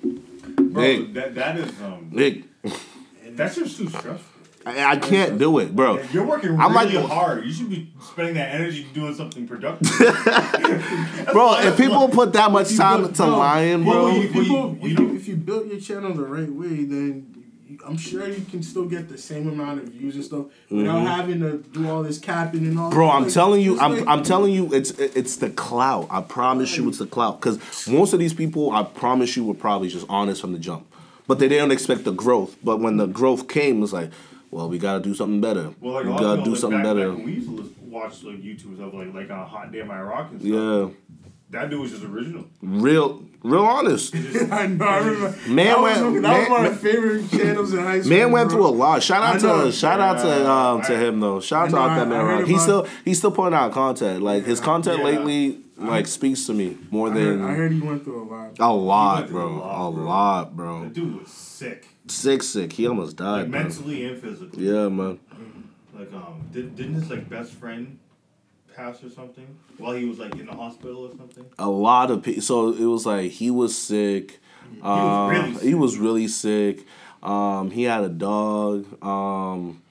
Bro, Nick, that, that is um Nick. that's just too stressful. I, I can't do it, bro. You're working I'm really like- hard. You should be spending that energy doing something productive. Bro, if people put that much time build- to no, lying, well, bro. you- you if, you, if you built your channel the right way, then I'm sure you can still get the same amount of views and stuff without having to do all this capping and all. Mm-hmm. Bro, that. I'm Like, telling you, I'm, like- I'm telling you, it's it's the clout. I promise you, it's the clout. Because most of these people, I promise you, were probably just honest from the jump, but they didn't expect the growth. But when the growth came, it's like, well, we gotta do something better. Well, like a we gotta of do people, like, something back, better. Back when we used to lis- watch like YouTube stuff, like like on a hot day in my rock and stuff. Yeah, That dude was just original. real, real honest. I know. I remember. Man that went- was, that man- was one of my favorite channels in high school. Man went bro. through a lot. Shout out know. to shout out to um to I- him though. Shout out to that man I heard rock. He's still he's still putting out content. Like his content Yeah. lately like speaks to me more I heard, than I heard he went through a lot. a lot, bro. a A lot, bro. lot, bro. The dude was sick, Sick, sick. He almost died, like mentally and physically. Yeah, man. Like um, did, didn't his like best friend pass or something while he was like in the hospital or something? A lot of people. So it was like he was sick. Um, really He sick. was really sick. Um, he had a dog. Um,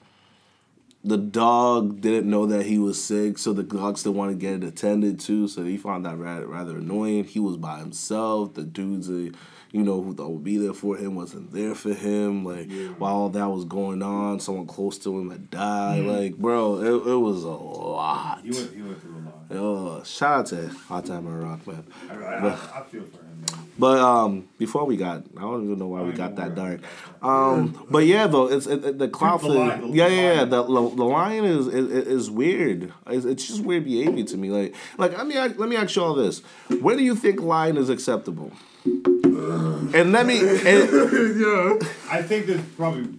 the dog didn't know that he was sick, so the dog still wanted to get it attended to. So he found that rather, rather annoying. He was by himself. The dudes, uh, you know, who thought would be there for him wasn't there for him. Like while all that was going on, someone close to him had died. Like, bro, it, it was a lot. He went he went through a lot. Oh, shout out to Hot Time Rock, man. I, I, I, I feel for him, man. But um, before we got, I don't even know why we got that dark. Um, but yeah, though it's it, it- the cloud the thing. lion, the yeah, yeah, yeah. The, the lion is is, is weird. It's, it's just weird behavior to me. Like like let me ask- let me ask you all this: Where do you think lion is acceptable? And let me. And, yeah. I think there's probably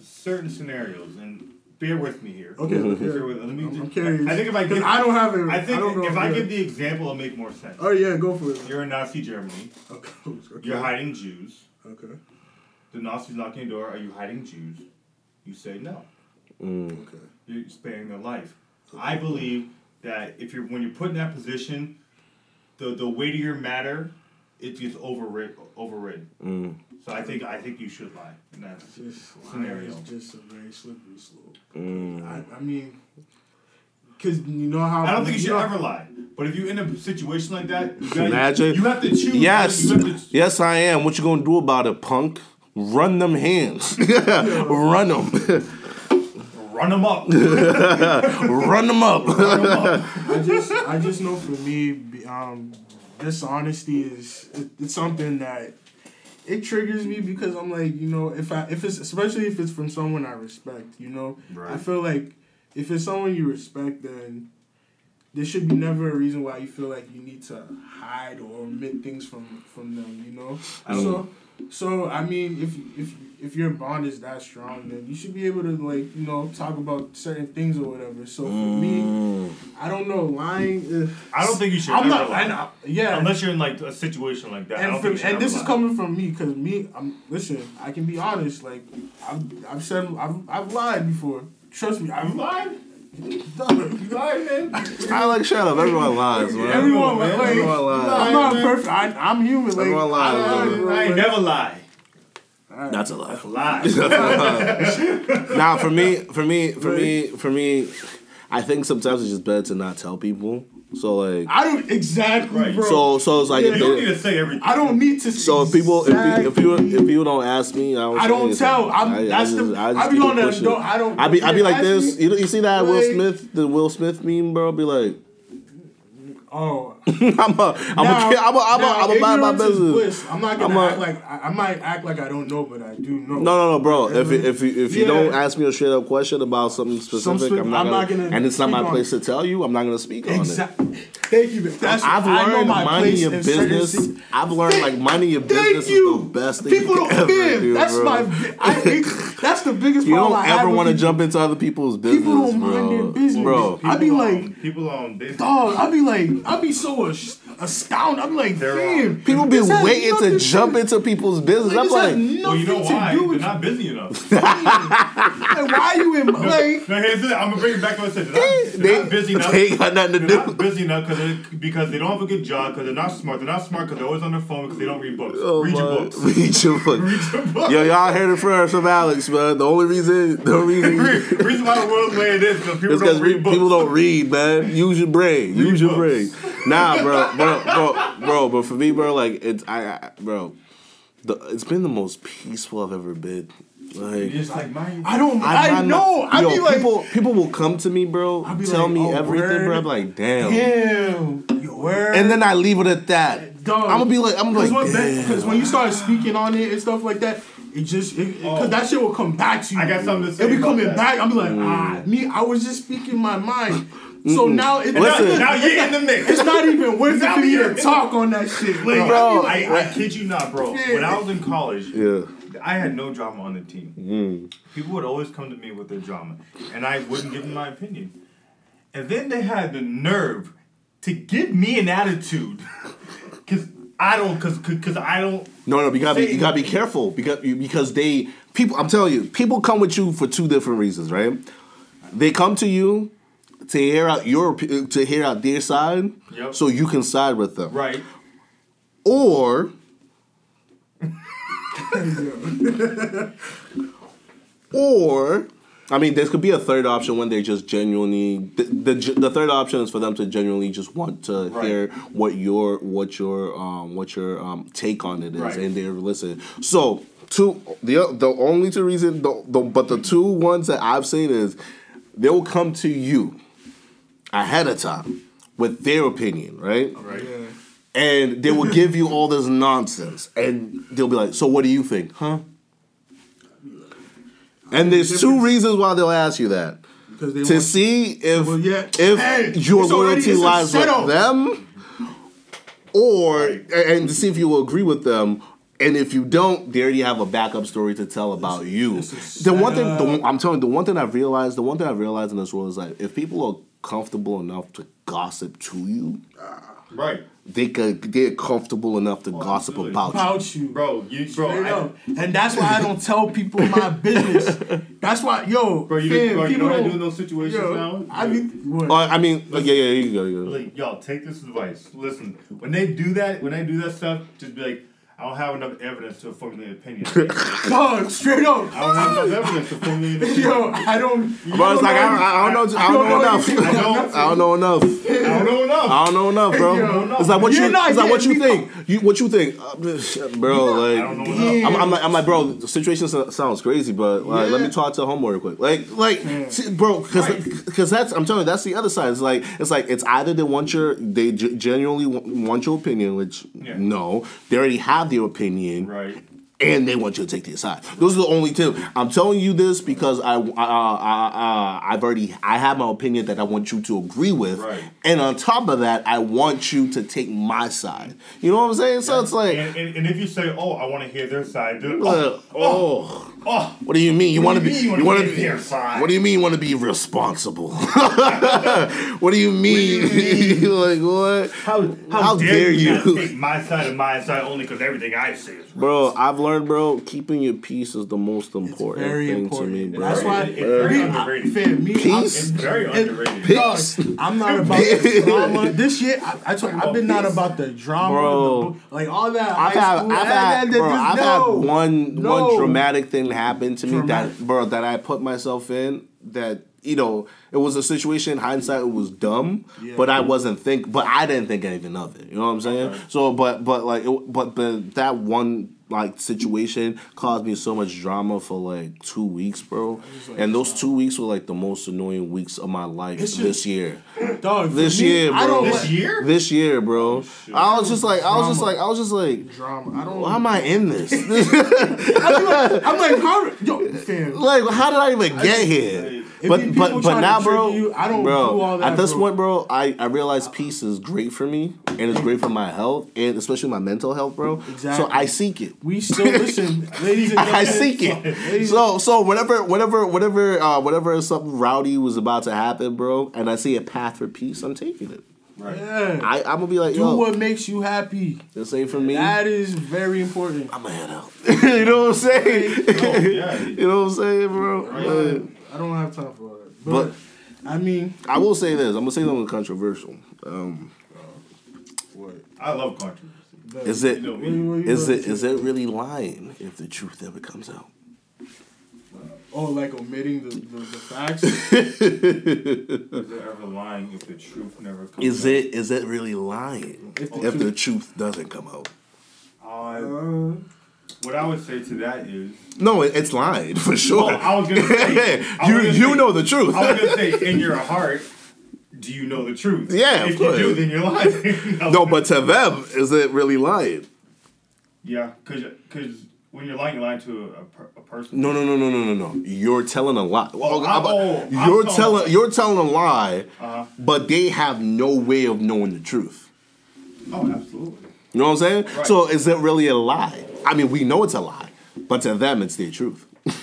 certain scenarios, and bear with me here. Okay. Mm-hmm. okay. Bear with, let me I'm, just, I'm curious. I think if I 'Cause give, I don't have it. I think don't know if I give the example, it'll make more sense. Oh yeah, go for it. You're in Nazi Germany. Okay. okay. You're hiding Jews. Okay. The Nazis knock on your door. Are you hiding Jews? You say no. Okay. You're sparing their life. I believe that if you're when you're put in that position, the the weightier matter, it gets overrid overridden. Mm. So I think I think you should lie in that Just scenario. It's just a very slippery slope. Mm. I, I mean, because you know how I don't think you should know- ever lie. But if you're in a situation like that, you, gotta, Imagine. you have to choose. yes, to, yes, I am. What you gonna do about it, punk? run them hands, run them, Run them up. run them up. I just I just know for me, um, dishonesty is it, it's something that it triggers me because I'm like you know if I if it's especially if it's from someone I respect you know? I feel like if it's someone you respect then there should be never a reason why you feel like you need to hide or omit things from from them you know? So so I mean if if if your bond is that strong then you should be able to like you know talk about certain things or whatever so for me Mm. I don't know. Lying. Uh, I don't think you should I'm ever not. lie. I. Yeah. Unless you're in like a situation like that. I and don't from, think you and ever this is coming from me because me. I'm listen. I can be honest. Like I've I've said I've I've lied before. Trust me. I've lied. No, you lied, man. I like shut up. Everyone lies, man. Everyone, man. like, Everyone lies. I'm not perfect. I, I'm human. Like, Everyone lies, I, man. I ain't never lie. That's a lie. Lie. Now, for me, for me, for me, for me, I think sometimes it's just better to not tell people. So like, I don't exactly, Right. bro. so so it's like Yeah, if you don't need to say everything. I don't need to. so if people if, pe- if people if people don't ask me, I don't. I don't tell. I'm, I- I just- the. I just I be on it the. Don't, I don't. I be I be like this. me- You know, you see that Will Smith the Will Smith meme, bro? Be like, Oh, I'm a I'm a I'm a I'm a I'm a mind my business. bliss. I'm not gonna I'm a- act like I, I might act like I don't know, but I do know. No, no, no, bro. If you- if you, if you don't ask me a straight up question about something specific, spe- I'm, not, I'm gonna, not gonna and it's not my on place to tell you. I'm not gonna speak on it. Thank you. man. That's I've I know learned my money place in in business. si- I've learned like money in Thank business you. is the best thing People you don't can ever man, do, That's bro. my. I think that's the biggest you problem don't I ever want to jump into other people's business, People don't bro. mind their business. bro. I be People like- on- people on they, Dog, I'd be like, I'd be so as- astounded. I'm like, They're damn. Uh, people be waiting to jump into people's business. Like, I'm like, nothing well, you know why? to do They're not busy enough. like, why are you in like? no, here's the, I'm gonna bring it back to what I said. They're not, they're they, not busy enough. they ain't got nothing to They're not busy enough because they, because they don't have a good job because they're not smart. They're not smart because they're always on their phone because they don't read books. Oh read your my- books. Read your book. Read your books. Yo, y'all heard it first from Alex, man. The only reason, the only reason, The reason why the world's way it is because people don't read books. people don't read, man. Use your brain. Use your brain. Nah, bro, bro, bro, bro. But for me, bro, like it's I, I bro, the, it's been the most peaceful I've ever been. Like like. I don't. I'm- I know. not- I yo, be like, people, people will come to me, bro. I'll be Tell like, me oh, everything, word. bro. I'm like, damn. damn, word. And then I leave it at that. Dog. I'm gonna be like, I'm Because like, when, damn. when you start speaking on it and stuff like that, it just because Oh. that shit will come back to you. I got something to say It'll be coming that. back. I'm be like, Mm. ah, me. I was just speaking my mind. So now it, Listen. Now you're in the mix. it's not even worth it for me you're- to talk on that shit. Like, Bro. I I, I kid you not, bro. Yeah. When I was in college, yeah. I had no drama on the team. Mm. People would always come to me with their drama, and I wouldn't give them my opinion. And then they had the nerve to give me an attitude, cause I don't, cause, cause, 'cause I don't. No, no, you gotta be, you gotta be careful because because they people. I'm telling you, people come with you for two different reasons, right? They come to you to hear out your to hear out their side, Yep. so you can side with them, Right. or or I mean, there could be a third option when they just genuinely the, the the third option is for them to genuinely just want to Right. hear what your what your um what your um take on it is Right. and they're listening. So two the the only two reason the, the but the two ones that I've seen is they will come to you ahead of time with their opinion, right? Right. and they will give you all this nonsense, and they'll be like, "So what do you think, huh?" And there's two reasons why they'll ask you that because they to want- see if Well, yeah. if Hey, your loyalty lies with them, or and to see if you will agree with them. And if you don't, they already have a backup story to tell about you. it's The one thing, the, I'm telling you, the one thing I've realized, the one thing I've realized in this world is like, if people are comfortable enough to gossip to you, Right. they could they're comfortable enough to oh, gossip absolutely. about you. about you, Bro, you, bro, I, up. And that's why I don't tell people my business. That's why, yo, bro, you, fam, bro, you know people what I do in those situations yo, now? I be, what? Oh, I mean, like, yeah, yeah, you go, you go. like, y'all, take this advice. Listen, when they do that, when they do that stuff, just be like, I don't have enough evidence to formulate an opinion. Dog, straight up. I don't have enough evidence to formulate an opinion. Yo, I don't. Bro, it's like I, I, I don't know. I don't know enough. I don't- I don't know enough. I don't know enough. I don't know enough, bro. Yo, it's like what you're you. not It's like what you think. You what you think, uh, bro? Like, I don't know enough. I'm, I'm like, I'm like, bro. The situation sounds crazy, but like, let me talk to homeboy real quick. Like, like, see, bro, because because that's I'm telling you, that's the other side. It's like it's like it's either they want your they g- genuinely want your opinion, which Yeah. no, they already have their opinion, Right. and they want you to take their side. Those are the only two. I'm telling you this because I, uh, I, I, I've already, I have my opinion that I want you to agree with, Right. and on top of that, I want you to take my side. You know what I'm saying? So it's like, And, and, and if you say, "Oh, I want to hear their side," then, uh, oh, oh, oh, what do you mean? You want to be? you you You wanna want to hear be? their side? What do you mean you want to be responsible? what do you mean? like what? how, How dare you. not take my side and my side only because everything I say is right. Bro, I've learned, bro, keeping your peace is the most important very thing important. to me, bro. That's why. It's very me, underrated. fam, me, It's Peace? very And- underrated. Dog, Peace. I'm not about the drama. This year, I, I told, I've been not about the drama, Bro. the, like all that. I've high had, school, I've that- had, that- that- bro, just I've no. had one, No. one dramatic thing happen to me that, bro, that I put myself in. That you know, it was a situation. Hindsight, it was dumb, Yeah. but I wasn't think, but I didn't think anything of it. You know what I'm saying? Okay. So, but, but like, it, but, but that one like situation caused me so much drama for like two weeks, bro. And those two weeks were like the most annoying weeks of my life It's this year. Dog, This me, year, I bro. don't This like year? This year, bro. Oh, I was just like, I was just like, I was just like. drama. I don't. Why am I in this? I'm like, I'm like, how? Yo, fam. like, how did I even get here? But but but now, bro, you, I don't bro. do all that, at this bro. point, bro, I I realize peace is great for me, and it's great for my health, and especially my mental health, bro. Exactly. So I seek it. We still listen, ladies and gentlemen. I seek it. So so whenever whenever whenever uh, whenever something rowdy was about to happen, bro, and I see a path for peace, I'm taking it. Right. Yeah. I I'm gonna be like, do what makes you happy. this ain't for me. That is very important. I'm gonna head out. you know what I'm saying? Oh, yeah. you know what I'm saying, bro? Like, don't- I don't have time for all that. But, But- I mean, I will say this. I'm gonna say something controversial. Um, what? I love controversy. is it You know What you- is gonna it say? is it really lying if the truth ever comes out? Oh, like omitting the, the, the facts? Is it ever lying if the truth never comes Is out? it is it really lying If if the the, truth doesn't come out? Uh, Uh, what I would say to that is, No, it, it's lying for sure. Oh, I was gonna say, you gonna you say- know the truth. I was gonna say, in your heart, do you know the truth? Yeah, of If you do, then you're lying. no, but to them, is it really lying? yeah, because because when you're lying, you're lying to a, a, per- a person. No, no, no, no, no, no, no. You're telling a lie. I'm- I'm- oh, I'm you're telling- telling you're telling a lie, Uh-huh. but they have no way of knowing the truth. Oh, absolutely. You know what I'm saying? Right. So is it really a lie? I mean, we know it's a lie, but to them, it's their truth.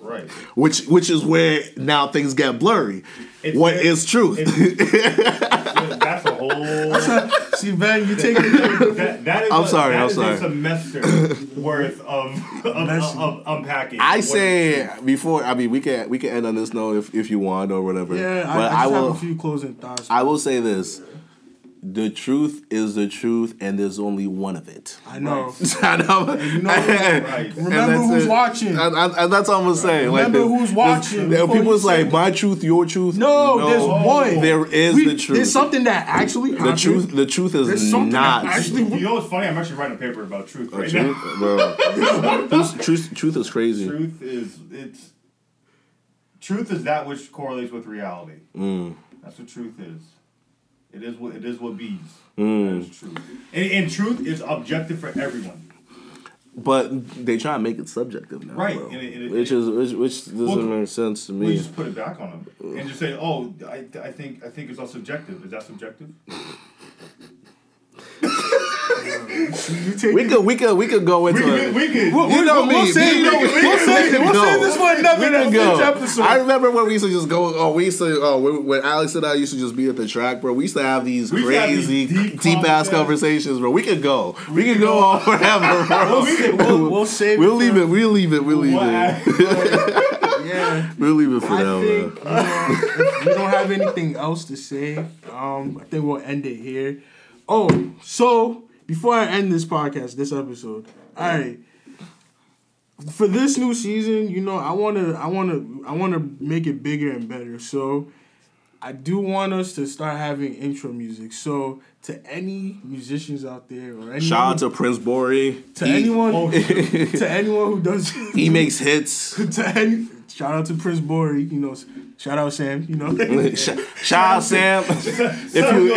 Right. Which which is where now things get blurry. It's- what it's- is truth? Yeah, That's a whole. see, Ben, you take it. That, that is I'm a, sorry, that I'm is sorry. a semester worth of, of, Messy. of, unpacking. I say before. I mean, we can we can end on this note if, if you want or whatever. Yeah, I, but I I, just will. have a few closing thoughts. I will say this: the truth is the truth, and there's only one of it. I know. I know. you know- Right. Remember that's who's it. watching. And, and- and that's all I'm gonna say. Remember like, who's watching There are people's say like my truth, your truth. No, there's one. There is We- the truth. There's something that actually the happened. truth. The truth There's is something not. that actually. You know what's funny? I'm actually writing a paper about truth right truth, now. bro. truth, truth, truth is crazy. Truth is it's truth is that which correlates with reality. Mm. That's what truth is. It is what it is what bees. Mm. That is truth. And, and truth is objective for everyone. But they try to make it subjective now, Right, bro. and it- and it- which is which, which doesn't Well, make sense to me. We just put it back on them and just say, "Oh, I, I think I think it's all subjective." Is that subjective? You take We could we could we could go into We it. could, we could. We'll, You know we'll, me. We'll save, You know we'll, me. we'll save, We we'll can save go. this for another We go. episode. I remember when we used to just go. Oh, we used to. Oh, when, when Alex and I used to just be at the track, bro. We used to have these We used to have these crazy, deep deep, ass conversations. conversations, bro. We could go. We, could go on forever, bro. We'll, sa- we'll, we'll save. We'll leave it. We'll leave it. We'll leave it. Yeah. We'll leave it for I now, think man. you know, if we don't have anything else to say. Um, I think we'll end it here. Oh, so before I end this podcast, this episode, all right. For this new season, you know, I wanna, I wanna, I wanna make it bigger and better. So, I do want us to start having intro music. So, to any musicians out there or anyone, Shout out to Prince Bori. to He- anyone, Oh, to anyone who does, He makes hits. to any, shout out to Prince Bori. You know, shout out Sam. You know. Sh- Shout out Sam. If you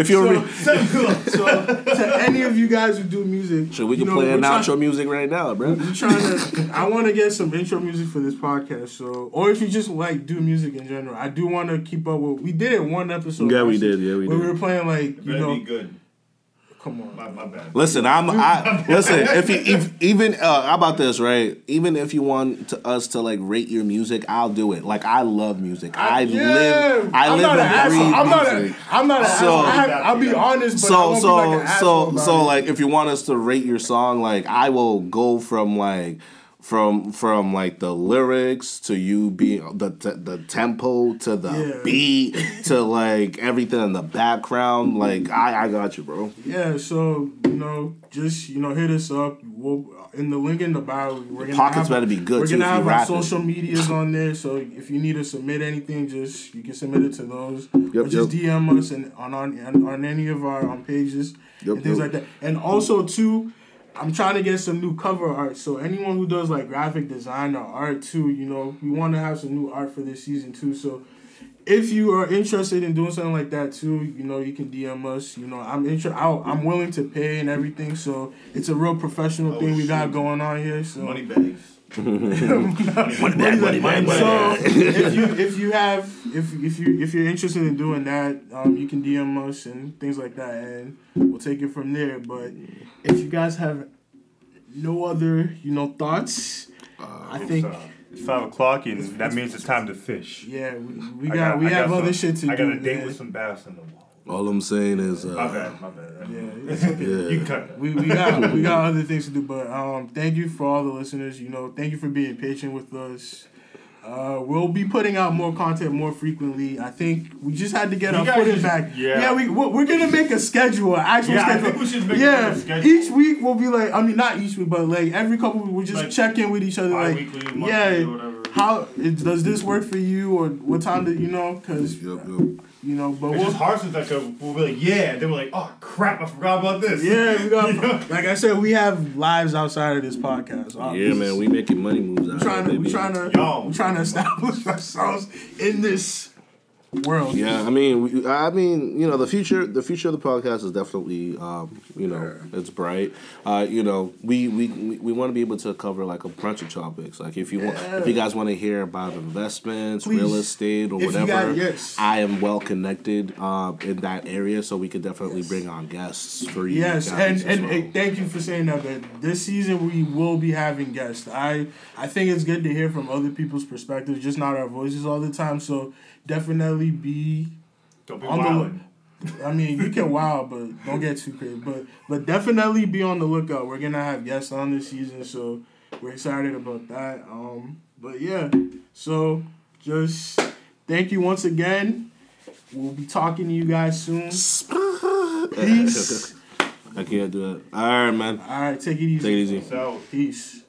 if you're So, so to any of you guys who do music, so we you can know, play an we're try- outro music right now, bro. We're trying to. I want to get some intro music for this podcast. So, or if you just like do music in general, I do want to keep up with. We did it one episode. Yeah, we did. Yeah, we where we were playing like you Better know. be good. Come on. My, my bad. Listen, I'm I listen. If you if, even uh, how about this, right? Even if you want to, us to like rate your music, I'll do it. Like I love music. I, yeah. live. I I'm live not an and asshole. breathe I'm not. music. A, I'm not an So- asshole. I have, I'll be honest, but I so won't so be like an so so like if you want us to rate your song like i will go from like from from like the lyrics to you being the the, the tempo to the Yeah. beat to like everything in the background like i i got you bro Yeah, so you know, just you know, hit us up. We'll in the link in the bio. We're gonna Pockets have, better be good, We're too, gonna have our social medias on there. So if you need to submit anything, just you can submit it to those. or just yep. DM us and on on on, on any of our um, pages Yep, and things yep. like that. And also too. I'm trying to get some new cover art. So anyone who does like graphic design or art too, you know, we want to have some new art for this season too. So if you are interested in doing something like that too, you know, you can DM us. You know, I'm inter- I'll, I'm willing to pay and everything. So it's a real professional Oh, thing we got going on here. So Money bags. Money bag, money bag, money so if you if you have if if you if you're interested in doing that, um, you can DM us and things like that, and we'll take it from there. But if you guys have no other you know thoughts, I think It's, uh, it's five o'clock, and that means it's time to fish. yeah we, we I got, we I have some- other shit to I do. I got a date man. with some bass in the water. All i'm saying is My uh bad, my bad. Yeah, okay. yeah. You can cut that. we, we got we got other things to do, but um, thank you for all the listeners. You know, thank you for being patient with us. Uh, we'll be putting out more content more frequently. I think we just had to get You our guys footing just- back. yeah. we we're, we're gonna make a schedule, an actual Yeah, I think we should make yeah, a schedule. each week we'll be like, I mean, not each week, but like every couple weeks, we'll just Like, check in with each other. Like, yeah, or whatever. how it, does this work for you, or what time do you know? Because Yup, yup. You know, but It's we'll, just hard since like a, we'll be like, yeah, and then we're like, oh crap, I forgot about this. yeah, we got. You know? Like I said, we have lives outside of this podcast. yeah man we making money moves out trying to we baby. trying to Yo. we trying to establish ourselves in this world. Yeah, I mean, we, I mean, you know, the future, the future of the podcast is definitely, um, you know, it's bright. Uh, you know, we we, we, want to be able to cover like a bunch of topics. Like if you want, if you guys want to hear about investments, Please. real estate, or If whatever, yes. I am well connected uh, in that area, so we could definitely bring on guests for you. Yes, guys and and, well. and thank you for saying that. But this season we will be having guests. I I think it's good to hear from other people's perspectives, just not our voices all the time. So definitely be. Don't be On the wildin'. I mean, you can wow, but don't get too crazy. But but definitely be on the lookout. We're gonna have guests on this season, so we're excited about that. Um, but yeah, so just thank you once again. We'll be talking to you guys soon. Peace. I can't do that. All right, man. All right, take it easy. Take it easy. So. Peace.